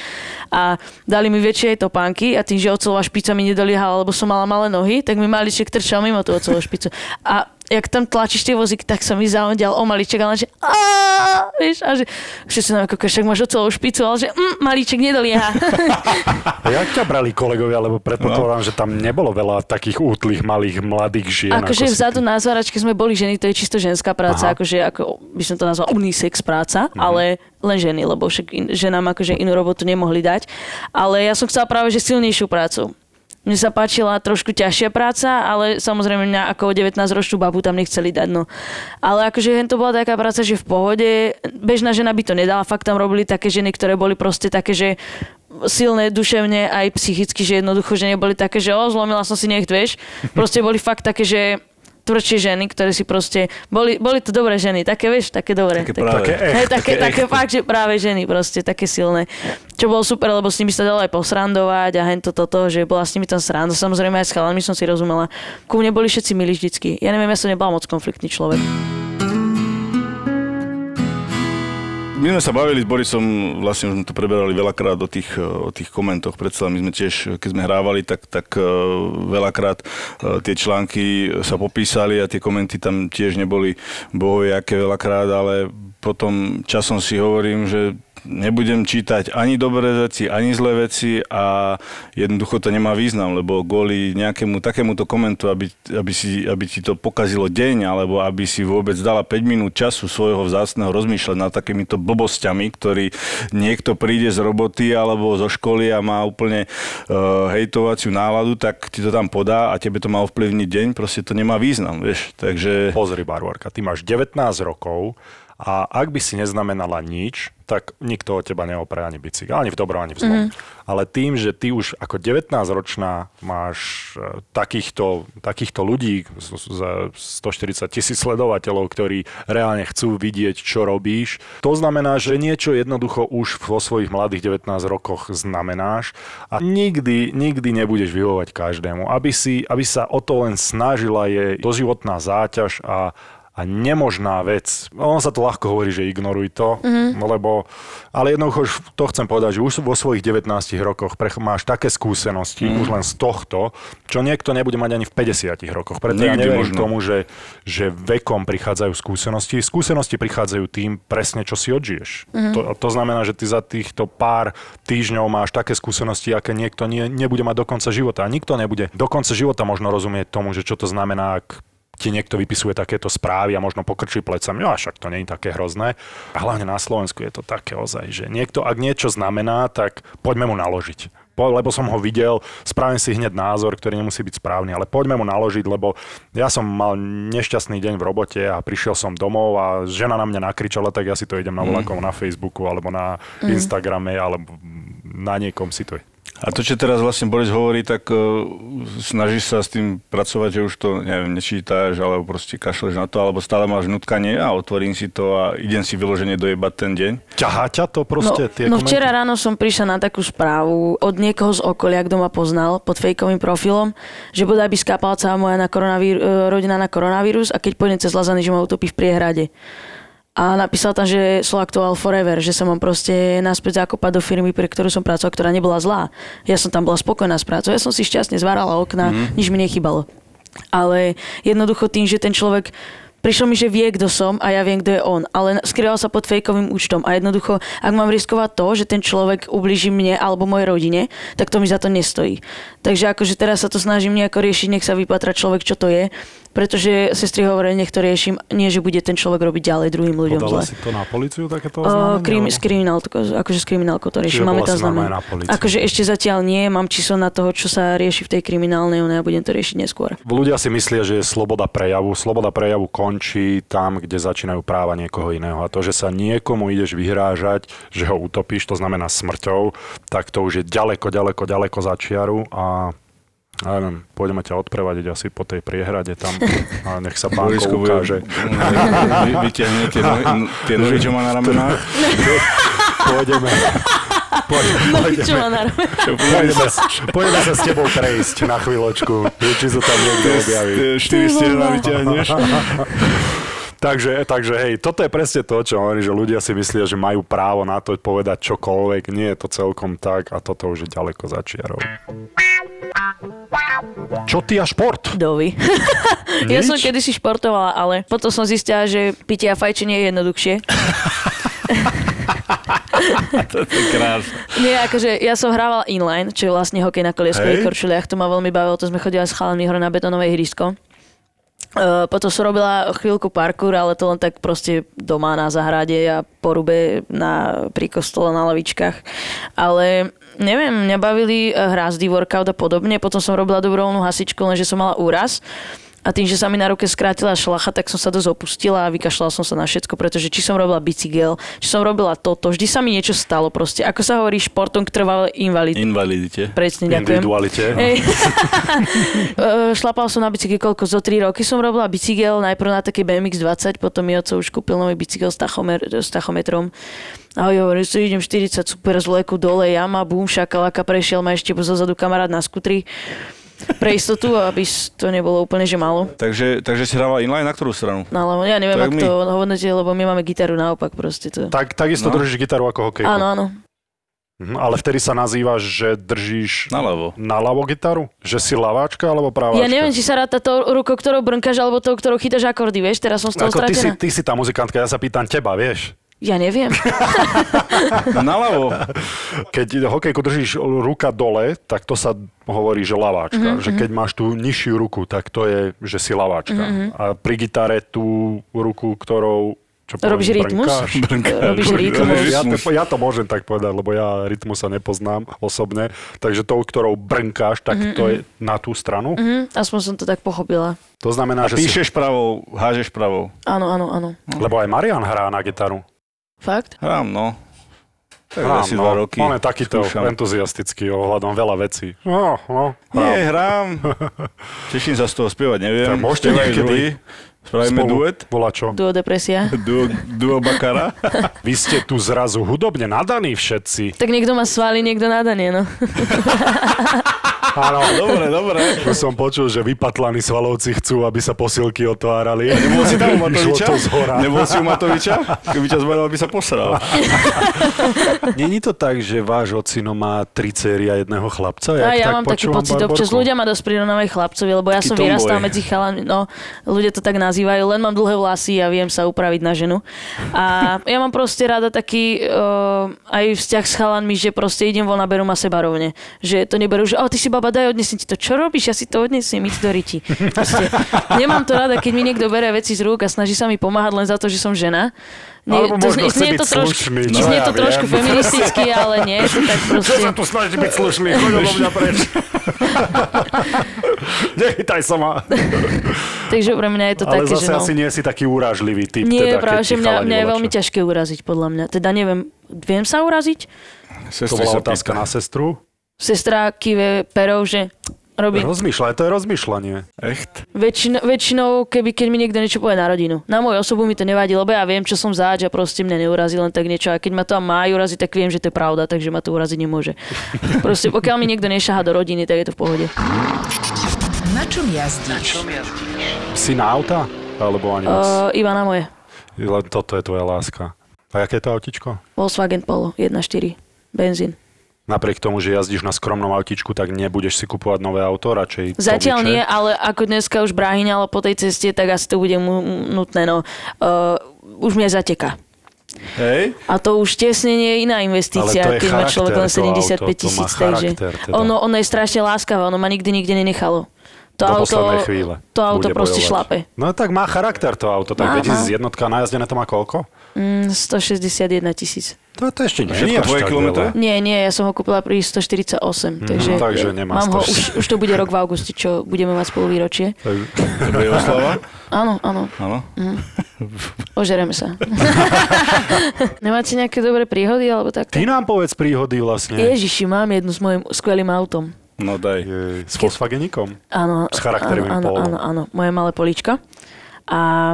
A dali mi väčšie topánky a tým, že ocelová špica mi nedoliehala, lebo som mala malé nohy, tak mi maliček trčal mimo tú ocelovú špicu. A jak tam tlačíš tie vozíky, tak som mi zaondial o maliček, ale že "Á", vieš, a že všetci mňa kúkajú, však máš ocelovú špicu, ale že mm, malíček nedolieha. A jak ťa brali kolegovia, lebo predpokladám, že tam nebolo veľa takých útlých, malých, mladých žien. Akože ako vzadu ty. na zváračke sme boli ženy, to je čisto ženská práca, Aha. akože ako by som to nazval unisex práca, Mhm. ale len ženy, lebo však in, ženám akože inú robotu nemohli dať. Ale ja som chcela práve že silnejšiu prácu. Mne sa páčila trošku ťažšia práca, ale samozrejme mňa ako 19-ročnú babu tam nechceli dať. No. Ale akože hen to bola taká práca, že v pohode, bežná žena by to nedala, fakt tam robili také ženy, ktoré boli proste také, že silné duševne aj psychicky, že jednoducho, že neboli také, že o, zlomila som si nech, vieš. Proste boli fakt také, že tvrdšie ženy, ktoré si proste, boli, boli to dobré ženy, také, vieš, také dobré. Také práve. Také echt, Hej, také, také také echt. fakt, že práve ženy proste, také silné. Čo bolo super, lebo s nimi sa dalo aj posrandovať a hento toto, že bola s nimi tam sranda. Samozrejme aj s chalami som si rozumela. Ku mne boli všetci milí vždycky. Ja neviem, ja som nebola moc konfliktný človek. My sme sa bavili s Borisom, vlastne už sme to preberali veľakrát o tých, o tých komentoch. Predsa my sme tiež, keď sme hrávali, tak, tak eh, veľakrát eh, tie články sa popísali a tie komenty tam tiež neboli bohové aké veľakrát, ale potom časom si hovorím, že nebudem čítať ani dobré veci, ani zlé veci a jednoducho to nemá význam, lebo kvôli nejakému takémuto komentu, aby, aby, si, aby ti to pokazilo deň, alebo aby si vôbec dala 5 minút času svojho vzácného rozmýšľať nad takýmito blbosťami, ktorý niekto príde z roboty alebo zo školy a má úplne uh, hejtovaciu náladu, tak ti to tam podá a tebe to má ovplyvniť deň, proste to nemá význam, vieš. Takže Pozri, Barbarka, ty máš 19 rokov A ak by si neznamenala nič, tak nikto od teba neopre ani bicykel, ani v dobrom, ani v zlom. Mm. Ale tým, že ty už ako 19-ročná máš e, takýchto, takýchto ľudí, z- z- 140 tisíc sledovateľov, ktorí reálne chcú vidieť, čo robíš, to znamená, že niečo jednoducho už vo svojich mladých 19 rokoch znamenáš a nikdy, nikdy nebudeš vyhovať každému. Aby, si, aby sa o to len snažila je doživotná záťaž a, a nemožná vec. On sa to ľahko hovorí, že ignoruj to, mm-hmm. lebo, ale jednoducho to chcem povedať, že už vo svojich 19 rokoch prech- máš také skúsenosti, mm. už len z tohto, čo niekto nebude mať ani v 50 rokoch. Preto ja Nikdy neverím možno. tomu, že, že vekom prichádzajú skúsenosti. Skúsenosti prichádzajú tým presne, čo si odžiješ. Mm-hmm. To, to znamená, že ty za týchto pár týždňov máš také skúsenosti, aké niekto nie, nebude mať do konca života. A nikto nebude do konca života možno rozumieť tomu, že čo to znamená, ak ti niekto vypisuje takéto správy a možno pokrčí plecami, no a však to nie je také hrozné. A hlavne na Slovensku je to také ozaj, že niekto, ak niečo znamená, tak poďme mu naložiť. Po, lebo som ho videl, spravím si hneď názor, ktorý nemusí byť správny, ale poďme mu naložiť, lebo ja som mal nešťastný deň v robote a prišiel som domov a žena na mňa nakričala, tak ja si to idem na volakom na Facebooku alebo na Instagrame alebo na niekom si to A to, čo teraz vlastne Boris hovorí, tak uh, snažíš sa s tým pracovať, že už to, neviem, nečítáš, alebo proste kašleš na to, alebo stále máš nutkanie a otvorím si to a idem si vyloženie dojebať ten deň. Ťahá ťa to No, proste, tie no komenty? včera ráno som prišla na takú správu od niekoho z okolia, kto ma poznal pod fejkovým profilom, že bodaj by skápala celá moja na koronavír, e, rodina na koronavírus a keď pôjdem cez Lazany, že ma utopí v priehrade. A napísal tam, že som aktuál forever, že sa mám proste naspäť zakopať do firmy, pre ktorú som pracoval, ktorá nebola zlá. Ja som tam bola spokojná s prácou, ja som si šťastne zvárala okna, mm. nič mi nechybalo. Ale jednoducho tým, že ten človek Prišlo mi, že vie, kto som a ja viem, kto je on, ale skrýval sa pod fejkovým účtom a jednoducho, ak mám riskovať to, že ten človek ubliží mne alebo mojej rodine, tak to mi za to nestojí. Takže akože teraz sa to snažím nejako riešiť, nech sa vypatra človek, čo to je, pretože sestry hovoria, nech to riešim, nie, že bude ten človek robiť ďalej druhým ľuďom Podala zle. si to na policiu, takéto Uh, oznámenie? krim, alebo? s kriminál, akože s kriminálkou to riešim. Čiže Máme tam polícii. Akože ešte zatiaľ nie, mám číslo na toho, čo sa rieši v tej kriminálnej, no ja budem to riešiť neskôr. Ľudia si myslia, že je sloboda prejavu. Sloboda prejavu končí tam, kde začínajú práva niekoho iného. A to, že sa niekomu ideš vyhrážať, že ho utopíš, to znamená smrťou, tak to už je ďaleko, ďaleko, ďaleko za čiaru a ja neviem, pôjdeme ťa odprevadiť asi po tej priehrade tam a nech sa pánko Borisko bude- ukáže. vy- vyťahne tie nohy, tie nohy, čo má na ramenách. Pôjdeme, pôjdeme, No, pôjdeme, sa s tebou prejsť na chvíľočku, či sa tam niekto objaví. Tie Štyri stehna vyťahneš. Takže, takže hej, toto je presne to, čo hovorí, že ľudia si myslia, že majú právo na to povedať čokoľvek. Nie je to celkom tak a toto už je ďaleko za čiarou. Čo ty a šport? Dovi. ja som kedysi športovala, ale potom som zistila, že pitie a fajčenie je jednoduchšie. To je krásne. Nie, akože ja som hrávala inline, čo je vlastne hokej na kolieskových Hej. korčuliach, to ma veľmi bavilo, to sme chodili s chalami hore na betonové ihrisko. Uh, potom som robila chvíľku parkour, ale to len tak proste doma na zahrade a porube na, pri kostole na lavičkách. Ale neviem, mňa bavili eh, hrázdy, workout a podobne. Potom som robila dobrovoľnú hasičku, lenže som mala úraz. A tým, že sa mi na ruke skrátila šlacha, tak som sa dosť opustila a vykašľala som sa na všetko, pretože či som robila bicykel, či som robila toto, vždy sa mi niečo stalo proste. Ako sa hovorí športom k trvalej invalid. Invalidite. Presne, ďakujem. Individualite. Hej. Eh, Šlapal som na bicykel koľko? Zo 3 roky som robila bicykel, najprv na také BMX 20, potom mi oco už kúpil nový bicykel s, tachomer, s tachometrom. A ja hovorím, že idem 40 super z vleku dole, jama, bum, šakalaka, prešiel ma ešte zozadu kamarát na skutri pre istotu, aby to nebolo úplne, že málo. Takže, takže si hrávala inline na ktorú stranu? No ale ja neviem, Tak ako my. to hodnotíte, lebo my máme gitaru naopak proste. To... Tak, takisto No. držíš gitaru ako hokejku. Áno, áno. Mhm, ale vtedy sa nazývaš, že držíš Naľavo. na ľavo gitaru? Že si laváčka alebo praváčka? Ja neviem, či sa ráta to rukou, ktorou brnkáš, alebo tou, ktorou chytáš akordy, vieš, teraz som z toho Ako ty si, ty si tá muzikantka, ja sa pýtam teba, vieš? Ja neviem. Naľavo. Keď hokejku držíš ruka dole, tak to sa hovorí, že laváčka. Mhm, Mm-hmm. Že keď máš tú nižšiu ruku, tak to je, že si laváčka. Mhm, Mm-hmm. A pri gitare tú ruku, ktorou čo Robíš poviem, rytmus? brnkáš. Robíš rytmus. Ja to, ja to môžem tak povedať, lebo ja rytmus sa nepoznám osobne. Takže tou, ktorou brnkáš, tak to je na tú stranu. Mhm, aspoň som to tak pochopila. To znamená, že si... Píšeš pravou, hážeš pravou. Áno, áno, áno. Lebo aj Marian hrá na gitaru. Fakt? Hrám, no. Tak Hrám, asi no. dva roky. On je takýto skúšam. entuziastický ohľadom veľa vecí. No, no. Nie, hrám. Teším sa z toho spievať, neviem. Tak môžete niekedy. Spravíme Spolu. duet. Bola čo? Duo depresia. Duo, duo Bakara. Vy ste tu zrazu hudobne nadaní všetci. Tak niekto má svaly, niekto nádanie, no. Áno. dobre, dobre. Už som počul, že vypatlaní svalovci chcú, aby sa posilky otvárali. Nebol si tam u Matoviča? Nebol si u Matoviča? Keby ťa zbadal, by sa posral. Není to tak, že váš ocino má tri céry a jedného chlapca? A Jak ja tak mám taký pocit, občas Barborku? ľudia ma dosť prirovnávajú chlapcovi, lebo ja Taký som vyrastal medzi chalami, no, ľudia to tak nazývajú, len mám dlhé vlasy a viem sa upraviť na ženu. A ja mám proste rada taký uh, aj vzťah s chalanmi, že proste idem von a berú ma seba rovne. Že to neberú, že o, ty si baba, daj, odnesím ti to. Čo robíš? Ja si to odnesiem, mi to do riti. Proste, nemám to rada, keď mi niekto bere veci z rúk a snaží sa mi pomáhať len za to, že som žena. Alebo možno chce znie byť to trošku, slušný, čo znie ja to trošku viem. feministicky, ale nie, je to tak proste... Čo sa tu snaží byť slušný? Choď odo mňa preč. Nechytaj sa ma. Takže pre mňa je to Ale také, zase že no... asi nie si taký urážlivý typ. Nie, teda, práve, že mňa, mňa je veľmi ťažké uraziť, podľa mňa. Teda neviem, viem sa uraziť? To Sestry bola sa otázka na sestru. Sestra kive perov, že robí Rozmýšľaj, to je rozmýšľanie. Echt? väčšin, väčšinou, keby, keď mi niekto niečo povie na rodinu. Na moju osobu mi to nevadí, lebo ja viem, čo som zač a proste mňa neurazí len tak niečo. A keď ma to má uraziť, tak viem, že to je pravda, takže ma to uraziť nemôže. Proste pokiaľ mi niekto nešaha do rodiny, tak je to v pohode. Na čom jazdíš? Si na auta? Alebo ani? Uh, iba na moje. Len toto je tvoja láska. A aké je to autičko? Volkswagen Polo 1.4. Benzín. Napriek tomu, že jazdíš na skromnom autičku, tak nebudeš si kupovať nové auto, radšej Zatiaľ nie, ale ako dneska už bráhyňalo po tej ceste, tak asi to bude mu- nutné. No. Uh, už mňa zateka. Hej? A to už tesne nie je iná investícia, Ale to je keď má človek len charakter, to 75 auto, to má tisíc. Takže teda. ono, ono je strašne láskavé, ono ma nikdy nikde nenechalo. To Do auto, chvíle to auto proste bojovať. šlape. No tak má charakter to auto, tak Má, 2000 jednotka najazdené to má koľko? Mm, 161 tisíc. To, to ešte nie Všetko je kilometre? Nie, nie, ja som ho kúpila pri 148, takže, Mhm, takže nemá mám ho, 160. už, už to bude rok v auguste, čo budeme mať spolu výročie. To bude oslava? Áno, áno, Áno. ožereme sa. Nemáte nejaké dobré príhody, alebo tak? ty nám povedz príhody vlastne. Ježiši, mám jednu s mojim skvelým autom. No daj. Jej, S Volkswagenikom? Áno, S charakterovým áno, áno, polom. áno, áno, moje malé polička. A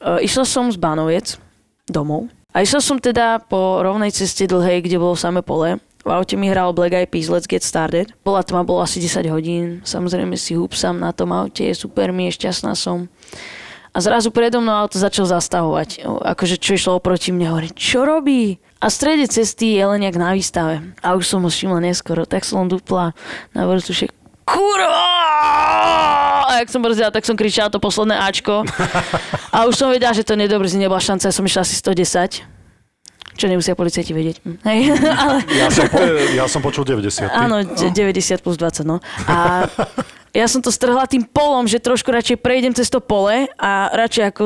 e, išla som z Bánoviec domov. A išla som teda po rovnej ceste dlhej, kde bolo samé pole. V aute mi hral Black Eyed Peas Let's Get Started. Bola tma, bolo asi 10 hodín. Samozrejme si húpsam na tom aute, je super mi, je šťastná som. A zrazu predo mnou auto začal zastavovať. Akože čo išlo oproti mne, hovorím, čo robí? A v strede cesty je len na výstave. A už som ho všimla neskoro, tak som len dupla na vrtušek. Kurva! A jak som brzdila, tak som kričala to posledné Ačko. A už som vedela, že to nedobrzí, nebola šanca, ja som išla asi 110. Čo nemusia policajti vedieť. Hej, ale Ja som, po, ja som počul 90. Áno, de- 90 plus 20, no. A ja som to strhla tým polom, že trošku radšej prejdem cez to pole a radšej ako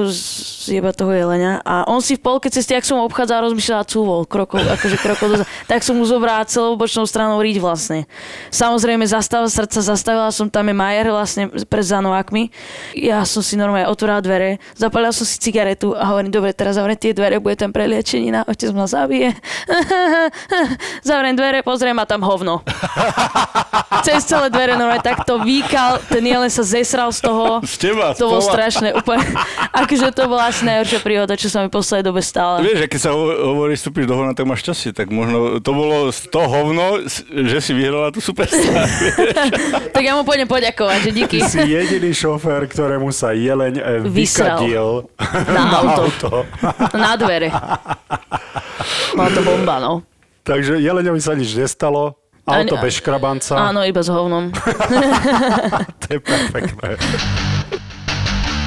zjeba toho jelenia. A on si v polke cesty, ak som ho obchádzala, rozmýšľala cúvol, krokov, akože krokov. Tak som mu zobrala celou bočnou stranou riť vlastne. Samozrejme, zastavila srdca, zastavila som tam je Majer vlastne pred zanovákmi. Ja som si normálne otvorila dvere, zapalila som si cigaretu a hovorím, dobre, teraz zavriem tie dvere, bude tam preliečenina, otec ma zabije. Zavriem dvere, pozriem a tam hovno cez celé dvere normálne takto výkal, ten jelen sa zesral z toho. Z teba, To bolo strašné, úplne. Akože to bola asi najhoršia príhoda, čo sa mi v poslednej dobe stala. Vieš, keď sa ho- hovorí, vstúpiš do hovna, tak máš šťastie. Tak možno to bolo to hovno, že si vyhrala tú superstar. Tak ja mu pôjdem poďakovať, že díky. Ty si jediný šofér, ktorému sa jeleň e, Vysral. vykadil Na auto. auto. Na dvere. Bola to bomba, no. Takže jeleňovi sa nič nestalo. Auto Ani- bez škrabanca. Áno, iba s hovnom. To je perfektné.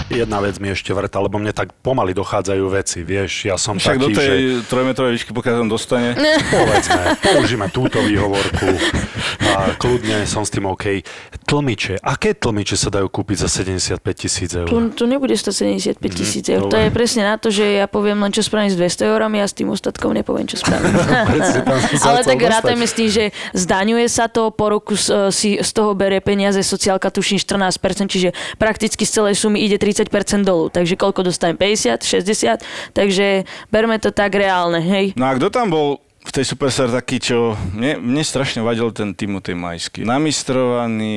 jedna vec mi ešte vrta, lebo mne tak pomaly dochádzajú veci, vieš, ja som Však do taký, tej že trojmetrovej výšky, pokiaľ tam dostane, povedzme, použíme túto výhovorku a kľudne som s tým OK. Tlmiče, aké tlmiče sa dajú kúpiť za 75 tisíc eur? Tu, tu nebude 175 tisíc eur. To je presne na to, že ja poviem len, čo spravím s 200 eurami a s tým ostatkom nepoviem, čo spravím. Sa Ale tak rátajme s tým, že zdaňuje sa to, po roku e, si z toho bere peniaze, sociálka tuším 14%, čiže prakticky z celej sumy ide 30% dolu. Takže koľko dostanem? 50, 60? Takže berme to tak reálne, hej. No a kto tam bol v tej Superstar taký, čo... Mne, mne strašne vadil ten Timotej Majský. Namistrovaný...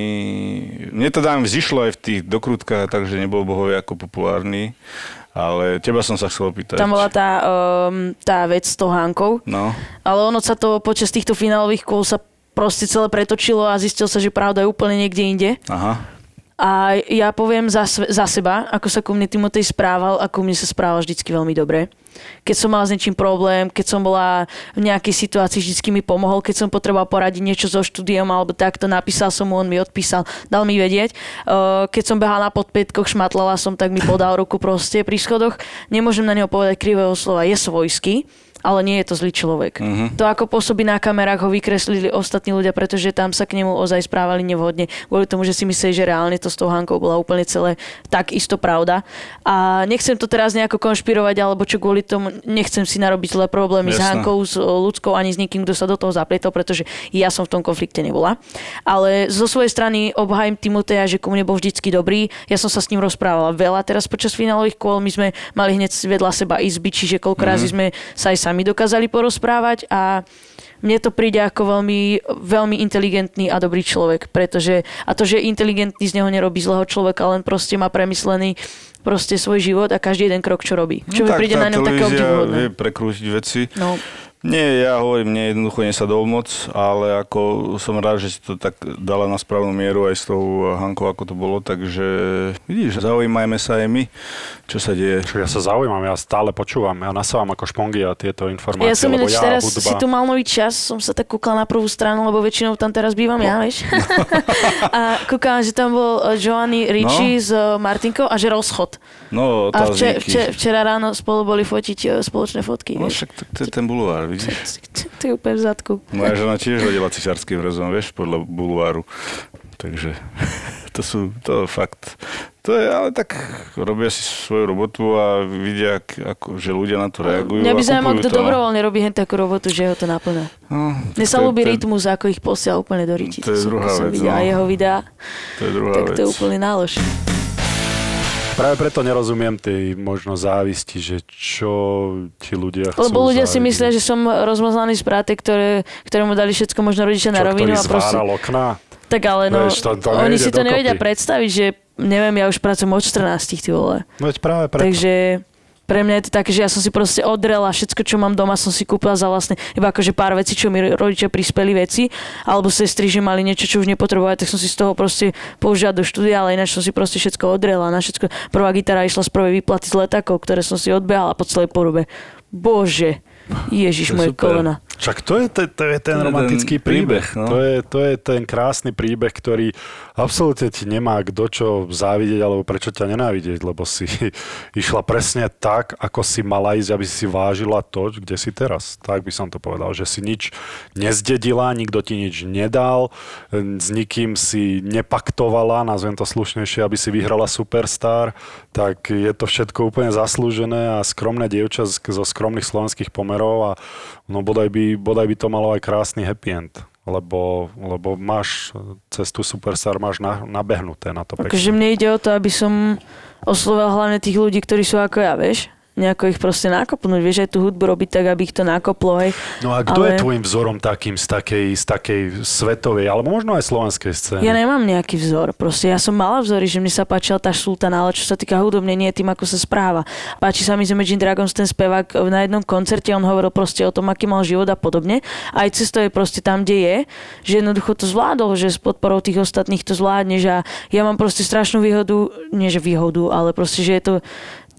Mne to tam vzýšlo aj v tých dokrutkách, takže nebol bohovie ako populárny. Ale teba som sa chcel opýtať. Tam bola tá, um, tá vec s tou Hankou. No, Ale ono sa to počas týchto finálových kôl sa proste celé pretočilo a zistil sa, že pravda je úplne niekde inde. aha. A ja poviem za, za seba, ako sa ku mne Timotej správal, ako mne sa správal vždycky veľmi dobre. Keď som mala s niečím problém, keď som bola v nejakej situácii, vždycky mi pomohol, keď som potreboval poradiť niečo so štúdiom alebo takto, napísal som mu, on mi odpísal, dal mi vedieť. Keď som behala na podpätkoch, šmatlala som, tak mi podal ruku proste pri schodoch. Nemôžem na neho povedať krivého slova, je svojský, ale nie je to zlý človek. Mhm. To, ako pôsobí na kamerách, ho vykreslili ostatní ľudia, pretože tam sa k nemu ozaj správali nevhodne, kvôli tomu, že si mysleli, že reálne to s tou Hankou bola úplne celé tak isto pravda. A nechcem to teraz nejako konšpirovať, alebo čo kvôli tomu, nechcem si narobiť zlé problémy s Jasné. Hankou, s o, ľudskou, ani s nikým, kto sa do toho zaplietol, pretože ja som v tom konflikte nebola. Ale zo svojej strany obhajím Timoteja, že ku mne bol vždycky dobrý. Ja som sa s ním rozprávala veľa teraz počas finálových kôl. My sme mali hneď vedľa seba izby, čiže koľko razy sme sa aj sami dokázali porozprávať a mne to príde ako veľmi, veľmi inteligentný a dobrý človek, pretože a to, že inteligentný z neho nerobí zlého človeka, len proste má premyslený proste svoj život a každý jeden krok, čo robí. Čo mi No tak príde na ňom také obdivuhodné. vie prekrútiť veci. No, Nie, ja hovorím, mne jednoducho nesadol moc, ale ako som rád, že si to tak dala na správnu mieru aj s tou Hankou, ako to bolo, takže vidíš, zaujímajme sa aj my, čo sa deje. Čo ja sa zaujímam, ja stále počúvam, ja nasávam ako špongy a tieto informácie, ja som ináč ja teraz hudba... si tu mal nový čas, som sa tak kúkala na prvú stranu, lebo väčšinou tam teraz bývam ja, vieš. a kúkala, že tam bol eh, Giovanni Ricci No. s eh, Martinkou a že rozchod. No, A vče, otázniky. vče, včera ráno spolu boli fotiť eh, spoločné fotky. No však to, to je ten bulvár, vidíš? Je úplne v zadku. Moja žena tiež rodila cisárským rezom, vieš, podľa bulváru. Takže to sú, to je fakt. To je, ale tak robia si svoju robotu a vidia, ak- ako, že ľudia na to reagujú. Mňa by zaujímalo, kto to, no. dobrovoľne robí hen takú robotu, že ho to naplňa. No, Mne sa ľúbi rytmus, ako ich posiel úplne do riti. To je druhá vec, no. jeho videá, To je druhá tak vec. to je úplne nálož. Práve preto nerozumiem tej možno závisti, že čo ti ľudia chcú Lebo ľudia si závidieť. myslia, že som rozmazaný z práte, ktoré, ktorému dali všetko možno rodičia na Čo, rovinu. ktorý A proste, okná? tak ale no, Vieš, to- to oni si to dokopy. nevedia predstaviť, že neviem, ja už pracujem od 14, ty vole. No veď práve preto. Takže pre mňa je to také, že ja som si proste odrela všetko, čo mám doma, som si kúpila za vlastne, iba akože pár vecí, čo mi rodičia prispeli veci, alebo sestry, že mali niečo, čo už nepotrebovali, tak som si z toho proste použila do štúdia, ale ináč som si proste všetko odrela. Na všetko. Prvá gitara išla z prvej výplaty z letakov, ktoré som si odbehala po celej porube. Bože, Ježiš, je moje kolena. Však to je, to, to je ten To je romantický ten príbeh, príbeh. no. To, je, to je ten krásny príbeh, ktorý absolútne ti nemá kto čo závidieť alebo prečo ťa nenávidieť, lebo si išla presne tak, ako si mala ísť, aby si vážila to, kde si teraz. Tak by som to povedal, že si nič nezdedila, nikto ti nič nedal, s nikým si nepaktovala, nazvem to slušnejšie, aby si vyhrala Superstar, tak je to všetko úplne zaslúžené a skromné dievča zo skromných slovenských pomerov a no bodaj by, bodaj by to malo aj krásny happy end. Lebo, lebo máš cestu Superstar, máš na, nabehnuté na to pekne. Akože mne ide o to, aby som oslovil hlavne tých ľudí, ktorí sú ako ja, vieš? Nejako ich proste nakopnúť, vieš, aj tú hudbu robiť tak, aby ich to nakoplo, hej. No a kto ale- je tvojim vzorom takým z takej, z takej svetovej, alebo možno aj slovenskej scény? Ja nemám nejaký vzor. Proste ja som mala vzory, že mne sa páčila tá sultana, ale čo sa týka hudobne, nie tým, ako sa správa. Páči sa mi z Imagine Dragons ten spevák na jednom koncerte, on hovoril proste o tom, aký mal život a podobne. Aj cesto je proste tam, kde je, že jednoducho to zvládol, že s podporou tých ostatných to zvládne, že ja mám proste strašnú výhodu, nie že výhodu, ale proste, že je to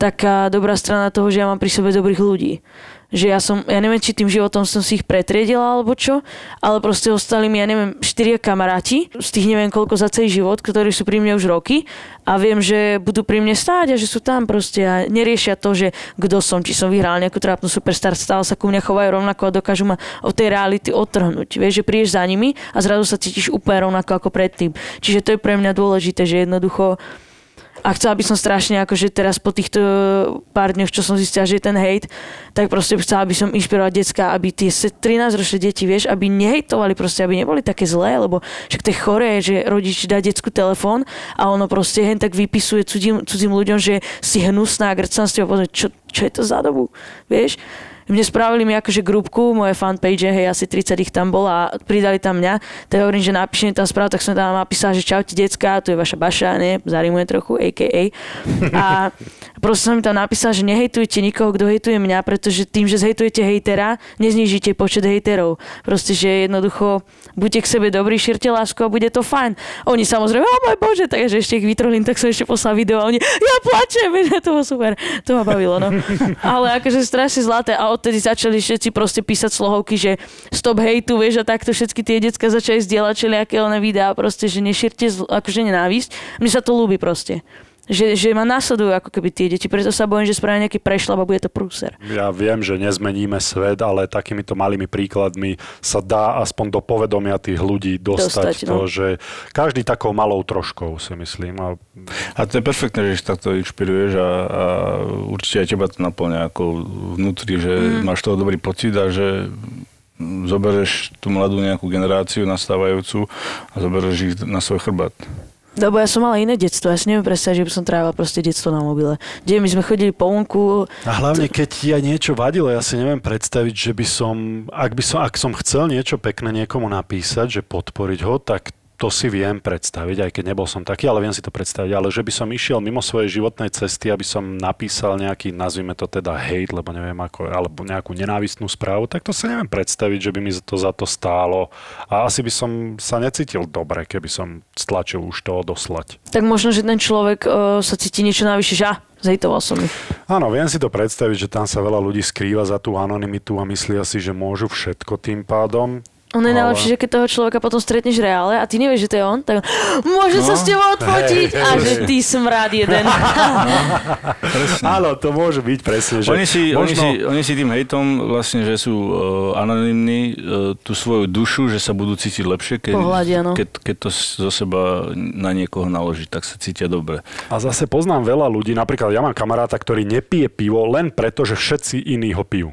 taká dobrá strana toho, že ja mám pri sebe dobrých ľudí. Že ja som, ja neviem, či tým životom som si ich pretriedila alebo čo, ale proste ostali mi, ja neviem, štyria kamaráti, z tých neviem koľko za celý život, ktorí sú pri mne už roky a viem, že budú pri mne stáť a že sú tam proste a neriešia to, že kto som, či som vyhral nejakú trápnu superstar, stále sa ku mňa chovajú rovnako a dokážu ma od tej reality odtrhnúť. Vieš, že prídeš za nimi a zrazu sa cítiš úplne rovnako ako predtým. Čiže to je pre mňa dôležité, že jednoducho a chcela by som strašne, akože teraz po týchto pár dňoch, čo som zistila, že je ten hejt, tak proste chcela by som inšpirovať decka, aby tie 13-ročné deti, vieš, aby nehejtovali, proste, aby neboli také zlé, lebo však to je choré, že rodič dá decku telefón a ono proste hen tak vypisuje cudzím, cudzím ľuďom, že si hnusná s čo, čo je to za dobu, vieš mne spravili mi akože grupku, moje fanpage, hej, asi 30 ich tam bolo a pridali tam mňa. Tak hovorím, že napíšte mi tam správu, tak som tam napísal, že čaute decka, tu je vaša baša, ne, zarimuje trochu, a.k.a. A proste som mi tam napísal, že nehejtujte nikoho, kto hejtuje mňa, pretože tým, že zhejtujete hejtera, neznižíte počet hejterov. Proste, že jednoducho buďte k sebe dobrí, šírte lásku a bude to fajn. Oni samozrejme, o môj bože, takže ešte ich vytrolím, tak som ešte poslal video a oni, ja plačem, to bolo super, to ma bavilo, no. Ale akože strašne zlaté a od odtedy začali všetci proste písať slohovky, že stop hejtu, vieš, a takto všetky tie decka začali zdieľať všelijaké one videá, proste, že nešírte akože nenávisť. Mne sa to ľúbi proste že, že ma následujú ako keby tie deti. Preto sa bojím, že spravia nejaký prešlap a bude to prúser. Ja viem, že nezmeníme svet, ale takýmito malými príkladmi sa dá aspoň do povedomia tých ľudí dostať, dostať to, no. že každý takou malou troškou si myslím. A... a to je perfektné, že takto inšpiruješ a, a určite aj teba to naplňa ako vnútri, že mm. máš toho dobrý pocit a že zoberieš tú mladú nejakú generáciu nastávajúcu a zoberieš ich na svoj chrbát. Lebo ja som mala iné detstvo, ja si neviem predstaviť, že by som trávila proste detstvo na mobile. Kde my sme chodili po unku. A hlavne, keď aj niečo vadilo, ja si neviem predstaviť, že by som, ak by som, ak som chcel niečo pekné niekomu napísať, že podporiť ho, tak to si viem predstaviť, aj keď nebol som taký, ale viem si to predstaviť. Ale že by som išiel mimo svojej životnej cesty, aby som napísal nejaký, nazvime to teda hate, lebo neviem ako, alebo nejakú nenávistnú správu, tak to si neviem predstaviť, že by mi to za to stálo. A asi by som sa necítil dobre, keby som stlačil už to odoslať. Tak možno, že ten človek uh, sa cíti niečo navyše, že Zhejtoval som ich. Áno, viem si to predstaviť, že tam sa veľa ľudí skrýva za tú anonymitu a myslia si, že môžu všetko tým pádom. On je najlepšie, že keď toho človeka potom stretneš reále a ty nevieš, že to je on, tak môže no. sa s tebou odfotiť hey, a že ty smrad jeden. Áno, to môže byť presne. Že oni, si, možno... oni, si, oni si tým hejtom vlastne, že sú uh, anonimní, uh, tú svoju dušu, že sa budú cítiť lepšie, keď, Pohľadia, no. keď, keď to zo seba na niekoho naloží, tak sa cítia dobre. A zase poznám veľa ľudí, napríklad ja mám kamaráta, ktorý nepije pivo len preto, že všetci iní ho pijú.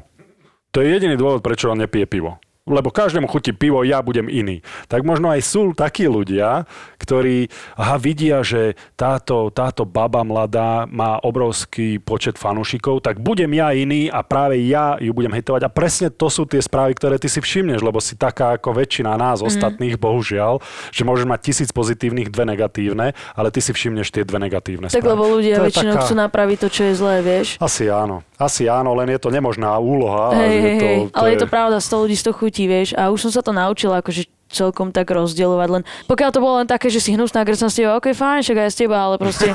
To je jediný dôvod, prečo on nepije pivo lebo každému chutí pivo, ja budem iný. Tak možno aj sú takí ľudia, ktorí aha, vidia, že táto, táto baba mladá má obrovský počet fanúšikov, tak budem ja iný a práve ja ju budem hejtovať. A presne to sú tie správy, ktoré ty si všimneš, lebo si taká ako väčšina nás mm. ostatných, bohužiaľ, že môžeš mať tisíc pozitívnych, dve negatívne, ale ty si všimneš tie dve negatívne tak správy. lebo ľudia to väčšinou taká... chcú napraviť to, čo je zlé, vieš. Asi áno. Asi áno, len je to nemožná úloha. Hej, hej, to, to ale je... je to pravda, 100 ľudí z toho chutí, vieš. A už som sa to naučila, akože celkom tak rozdielovať. Len, pokiaľ to bolo len také, že si hnusná, som s teba, ok, fajn, však aj s teba, ale proste...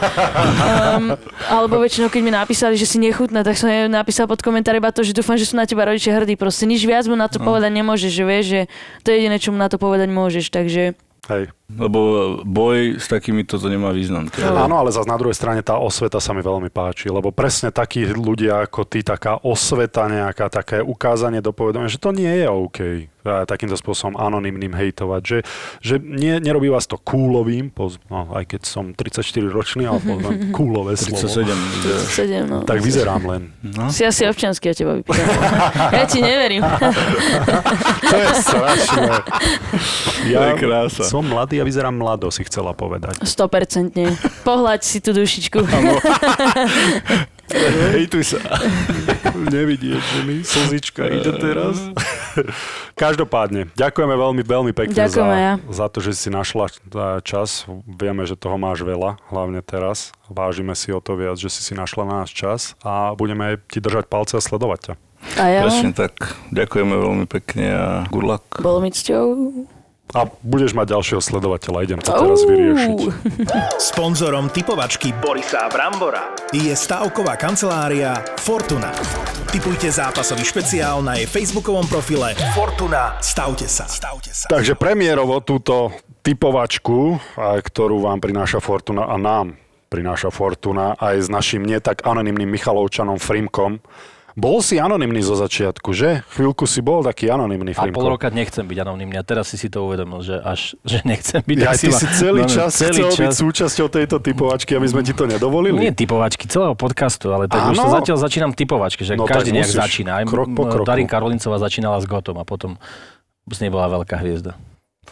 Um, alebo väčšinou, keď mi napísali, že si nechutná, tak som napísal pod komentár iba to, že dúfam, že sú na teba rodičia hrdí. Proste nič viac mu na to no. povedať nemôžeš, že vieš, že to je jediné, čo mu na to povedať môžeš, takže... Hej. Lebo boj s takými toto nemá význam. No. Áno, ale zase na druhej strane tá osveta sa mi veľmi páči, lebo presne takí ľudia ako ty, taká osveta nejaká, také ukázanie do povedomia, že to nie je OK takýmto spôsobom anonymným hejtovať, že, že nie, nerobí vás to kúlovým, no, aj keď som 34 ročný, ale poviem kúlové 37, slovo. 37, no. Tak vyzerám len. No? Si asi občiansky a teba vypýtam. ja ti neverím. to je strašné. Ja je krása. Som mladý a vyzerám mlado, si chcela povedať. 100%. Pohľaď si tú dušičku. Hejtuj sa. Nevidieť, že mi slzička ide teraz. Každopádne, ďakujeme veľmi, veľmi pekne za, ja. za to, že si našla čas. Vieme, že toho máš veľa, hlavne teraz. Vážime si o to viac, že si si našla na nás čas a budeme ti držať palce a sledovať ťa. A ja? Presne tak. Ďakujeme veľmi pekne a good luck. Bolo mi cťou. A budeš mať ďalšieho sledovateľa, idem to teraz vyriešiť. Sponzorom typovačky Borisa Brambora je stavková kancelária Fortuna. Typujte zápasový špeciál na jej facebookovom profile Fortuna. Stavte sa. Stavte sa. Takže premiérovo túto typovačku, ktorú vám prináša Fortuna a nám prináša Fortuna aj s našim nie tak anonymným Michalovčanom Frimkom. Bol si anonymný zo začiatku, že? Chvíľku si bol taký anonymný A Frimko. pol roka nechcem byť anonimný a teraz si si to uvedomil, že až že nechcem byť. Ja ty si celý no, no, čas celý chcel byť čas. súčasťou tejto typovačky, aby sme ti to nedovolili? Nie typovačky, celého podcastu, ale tak už to zatiaľ začínam typovačky, že No každý nejak musíš. začína. Krok po kroku. Darin Karolincová začínala s Gotom a potom z nej bola veľká hviezda.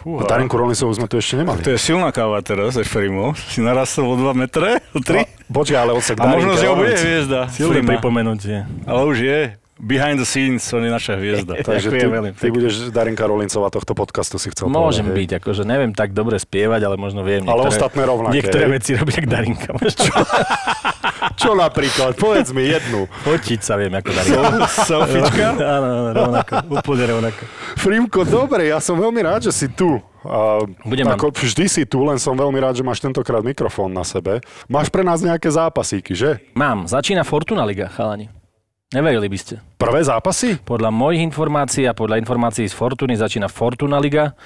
A Darinku Rolincovú sme tu ešte nemali. To je silná káva teraz, Efrimo. Si narastol o 2 metre, o 3. Počkaj, ale odsek A možno, že ho bude hviezda. Silné pripomenutie. Ale už je. Behind the scenes, on je naša hviezda. Takže ty, veľmi ty budeš Darinka Rolincová tohto podcastu si chcel Môžem povedať. hej? byť, akože neviem tak dobre spievať, ale možno viem. Ale niektoré, ostatné rovnaké, Niektoré hej? veci robia jak Darinka. Čo napríklad? Povedz mi jednu. Fotiť sa viem ako Darinka. Selfiečka? Áno, rovnako. Úplne rovnako. Frimko, dobre, ja som veľmi rád, že si tu. A Budem ako vždy si tu, len som veľmi rád, že máš tentokrát mikrofón na sebe. Máš pre nás nejaké zápasíky, že? Mám, začína Fortuna Liga, chalani. Neverili by ste. Prvé zápasy? Podľa mojich informácií a podľa informácií z Fortuny začína Fortuna Liga.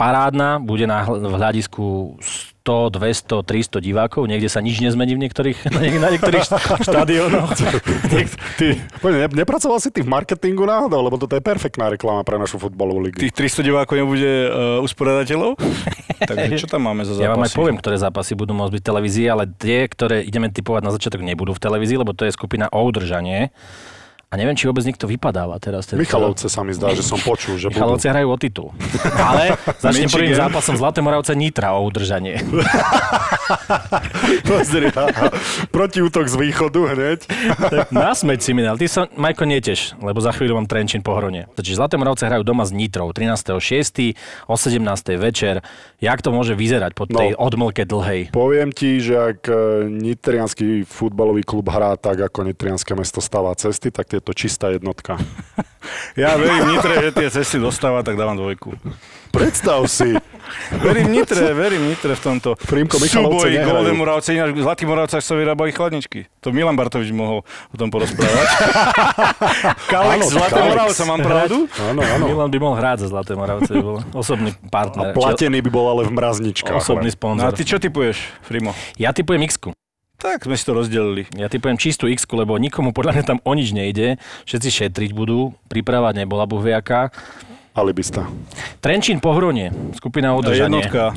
Parádna, bude na v hľadisku 100, 200, 300 divákov. Niekde sa nič nezmení v niektorých, na, niek- na niektorých št- štadiónoch. Ty, ne, nepracoval si ty v marketingu náhodou, lebo toto je perfektná reklama pre našu futbalovú ligu. Tých 300 divákov nebude uh, usporiadateľov? Takže čo tam máme za zápasy? Ja vám aj poviem, ktoré zápasy budú môcť byť v televízii, ale tie, ktoré ideme typovať na začiatok, nebudú v televízii, lebo to je skupina o udržanie. A neviem, či vôbec niekto vypadáva teraz. Teda- Michalovce sa mi zdá, že som počul, že budú. Michalovci hrajú o titul. Ale začnem prvým zápasom Zlaté Moravce Nitra o udržanie. Pozri, protiútok z východu hneď. Nasmeď si mi dal. Ty sa, Majko, neteš, lebo za chvíľu mám Trenčín po Hrone. Takže Zlaté Moravce hrajú doma s Nitrou 13.6. o 17. večer. Jak to môže vyzerať po tej No. odmlke dlhej? Poviem ti, že ak e, nitrianský futbalový klub hrá tak, ako nitrianské mesto stáva cesty, tak je to čistá jednotka. Ja verím Nitre, že tie cesty dostáva, tak dávam dvojku. Predstav si, Verím Nitre, verím Nitre v tomto Michalovce súboji. Golden Moravce. Ináč v Zlatých Moravcach sa vyrábali chladničky. To Milan Bartovič mohol o tom porozprávať. Kalex Zlaté. Moravce, mám pravdu? áno, áno. Milan by mohol hrať za Zlaté Moravce, by bol osobný A partner. platený by bol ale v mrazničkách. Osobný len. No sponzor. a ty čo typuješ, Frimo? Ja typujem x Tak sme si to rozdelili. Ja typujem čistú x lebo nikomu podľa mňa tam o nič nejde. Všetci šetriť budú. Príprava nebola buhviaká. Alibista. Trenčín po Hrone, skupina udržanie. Jednotka.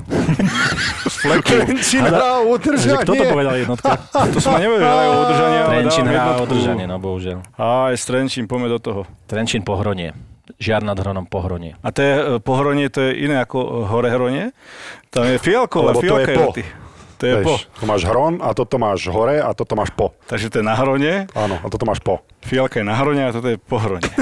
Trenčín hrá Takže kto to povedal jednotka? To som nevie, že hrajú udržanie, Trenčín hrá udržanie, no bohužiaľ. Aj s Trenčín, poďme do toho. Trenčín po Hrone. Žiar nad Hronom po Hrone. A to je e, pohronie, to je iné ako e, hore hronie? Tam je fialkové, Lebo to je fialka po. tu máš hron a toto máš hore a toto máš po. Takže to je na hrone, Áno, a toto máš po. fialka je na hrone a toto je po hrone.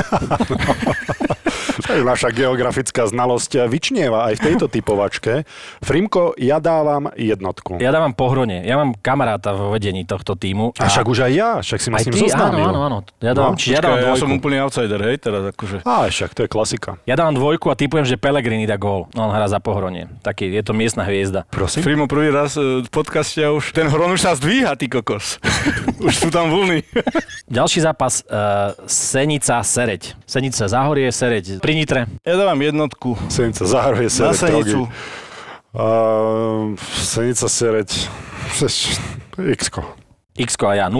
Naša geografická znalosť vyčnieva aj v tejto typovačke. Frimko, ja dávam jednotku. Ja dávam po Hrone. Ja mám kamaráta vo vedení tohto týmu. A však už aj ja, však si ma s ním ty, áno, zoznámil. áno, áno. Ja dávam, No, čiže ja dávam ja dvojku. som úplný outsider, hej, teraz akože. Á, však to je klasika. Ja dávam dvojku a typujem, že Pellegrini dá gól. No, on hrá za Pohronie. Taký, je to miestna hviezda. Prosím? Frimo prvý raz e, v podcaste a už ten hron už sa zdvíha, ty kokos. už sú tam vlny. Ďalší zápas uh, Senica Sereď. Senica Záhorie Sereď. Pri Nitre. ja dávam jednotku. Senica zahruje Na sere Senicu. Uh, Senica sereď. X-ko. x a ja 0-0.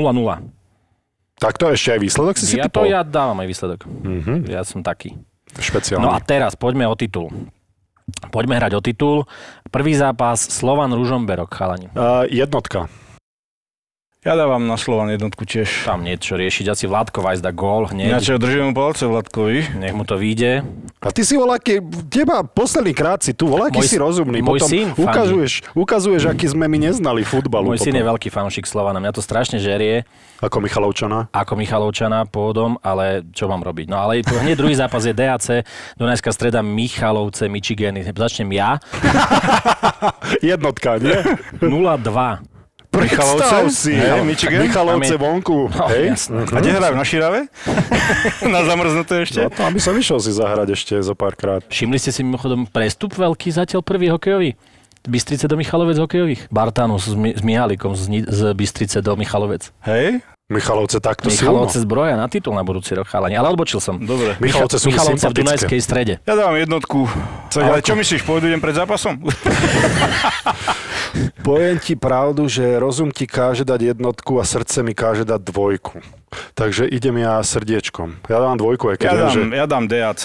Tak to ešte aj výsledok si si Ja to ja dávam aj výsledok. Mhm, Ja som taký. špeciálny. No a teraz poďme o titul. Poďme hrať o titul. Prvý zápas Slovan Ružomberok, chalani. Uh, jednotka. Ja dávam na Slovan jednotku tiež. Tam niečo riešiť. Asi Vládko Vajs dá gól hneď. ja držím mu palce Vladkovi. Nech mu to vyjde. A ty si voľaký, teba posledný krát si tu, voľaký Môj- si rozumný. môj Potom syn ukazuješ, ukazuješ, aký sme my neznali futbalu. Môj syn je potom. veľký fanúšik Slovana. Mňa to strašne žerie, Ako Michalovčana. ako Michalovčana pôvodom, ale čo mám robiť? No ale tu hneď druhý zápas je DAC, Dunajská streda Michalovce, Michigany. Začnem ja. Jednotka, nie? 0-2. Predstav si. Hej, no, Michigan? Michalovce Tam vonku. No, hej? jasné. A kde hrajú? Na Širave? na zamrznuté ešte? No to, aby som vyšiel si zahrať ešte zo párkrát. Všimli ste si mimochodom prestup veľký zatiaľ prvý hokejový? Bystrice do Michalovec hokejových? Bartanus s, Mi- s Mihalikom z, z Bystrice do Michalovec. Hej? Michalovce takto Michalovce silno. zbroja na titul na budúci rok, chalani. Ale odbočil som. Dobre. Michalovce sú mi Michalovce v. Dunajskej strede. Ja dávam jednotku. Ale čo myslíš, pôjdu idem pred zápasom? Poviem ti pravdu, že rozum ti káže dať jednotku a srdce mi káže dať dvojku. Takže idem ja srdiečkom. Ja dám dvojku, aj keď Ja dám, že... ja dám DAC.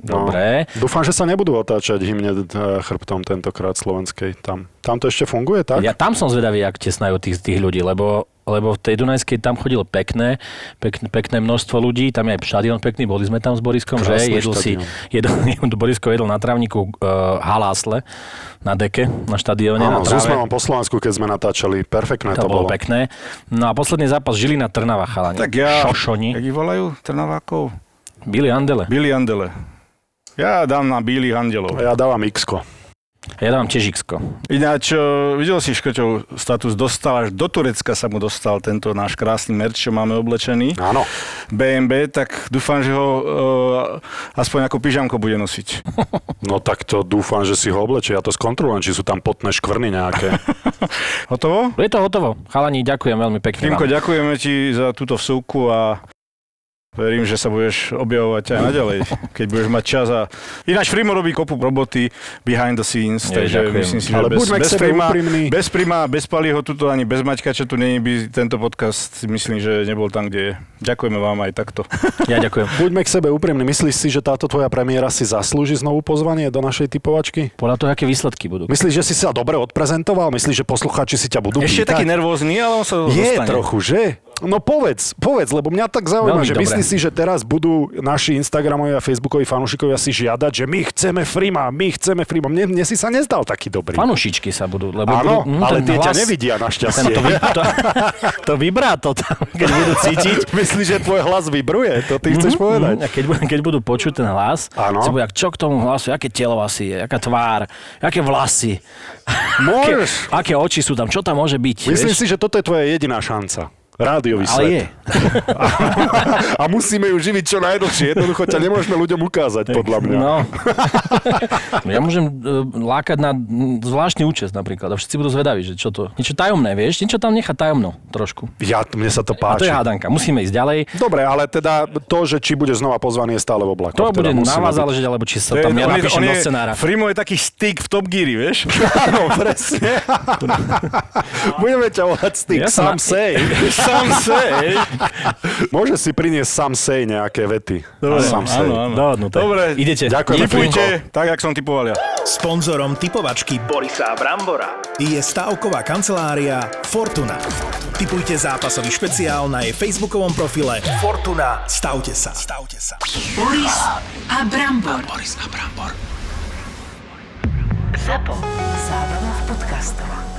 No. Dobre. Dúfam, že sa nebudú otáčať hymne eh, chrbtom tentokrát slovenskej. Tam, tam to ešte funguje, tak? Ja tam som zvedavý, ak tesnajú tých, tých ľudí, lebo, lebo v tej Dunajskej tam chodilo pekné, pekné, pekné množstvo ľudí, tam je aj štadión pekný, boli sme tam s Boriskom, Krásny že jedol si, jedol, Borisko jedol na trávniku uh, halásle na deke, na štadióne, na Áno, s tráve. úsmevom po Slovensku, keď sme natáčali, perfektné To to, bolo bolo. pekné. No a posledný zápas Žilina Trnava chalani. Tak ja... Šošoni. Jak ich volajú? Trnavákov? Billy Andele. Billy Andele. Ja dám na Bílých andelov. Ja dávam x Ja dávam tiež X-ko. Ináč, eh, videl si Škrťov status, dostal až do Turecka sa mu dostal tento náš krásny merch, čo máme oblečený. Áno. BMB, tak dúfam, že ho uh, aspoň ako pyžamko bude nosiť. No tak to dúfam, že si ho oblečie. Ja to skontrolujem, či sú tam potné škvrny nejaké. Hotovo? Je to hotovo. Chalani, ďakujem veľmi pekne. Týmko, ďakujeme ti za túto vsúku a verím, že sa budeš objavovať aj naďalej, keď budeš mať čas. A... Ináč Frimo robí kopu roboty behind the scenes, Ja, takže ďakujem. myslím si, že Ale bez, bez, Frima, bez Prima, bez Paliho tuto ani bez Maťka, čo tu není, by tento podcast myslím, že nebol tam, kde je. Ďakujeme vám aj takto. Ja ďakujem. Buďme k sebe úprimní. Myslíš si, že táto tvoja premiéra si zaslúži znovu pozvanie do našej typovačky? Podľa toho, aké výsledky budú. Myslíš, že si sa dobre odprezentoval? Myslíš, že poslucháči si ťa budú Ešte pýtať? taký nervózny, ale on sa Je dostane. trochu, že? No povedz, povedz, lebo mňa tak zaujíma, Veľmi že dobre. Myslíš si, že teraz budú naši Instagramoví a Facebookoví fanúšikovia si žiadať, že my chceme Frima, my chceme Frima. Mne, mne si sa nezdal taký dobrý. Fanušičky sa budú, lebo Áno, budú, hm, ale tie ťa hlas- nevidia Ten, našťastie. to, vy, to, to vybrá to tam, keď budú cítiť. Myslíš, že tvoj hlas vybruje? To ty chceš povedať? Mhm, A keď, keď budú počuť ten hlas, Áno. bude, čo k tomu hlasu, aké telo asi je, aká tvár, aké vlasy, aké, Môžeš. aké oči sú tam, čo tam môže byť. Myslím vieš? si, že toto je tvoja jediná šanca. Rádiový ale svet. je. A musíme ju živiť čo najdlhšie. Jednoducho ťa nemôžeme ľuďom ukázať, podľa mňa. No. ja môžem uh, lákať na zvláštny účest napríklad a všetci budú zvedaví, že čo to, niečo tajomné, vieš, niečo tam nechá tajomno trošku. Ja, mne sa to A to páči. je hádanka, musíme ísť ďalej. Dobre, ale teda to, že či bude znova pozvaný, je stále v oblakoch. To teda bude na vás byť- záležiť, alebo či sa To tam je- on do scenára. Frimo je taký styk v Top Geary, vieš? Áno, presne. Budeme ťa volať stick, Ja sám na- say. Sám sej. Môže si priniesť sám say nejaké vety. Dobre, sám say. áno, áno. Dohodnuté. Dobre, Idete. Ďakujem. Tak, jak som typoval ja. Sponzorom typovačky Borisa Brambora je stavková kancelária Fortuna. Typujte zápasový špeciál na jej facebookovom profile Fortuna. Stavte sa. Stavte sa. Boris a Brambor. Zapo. Zábrná v podcastovách.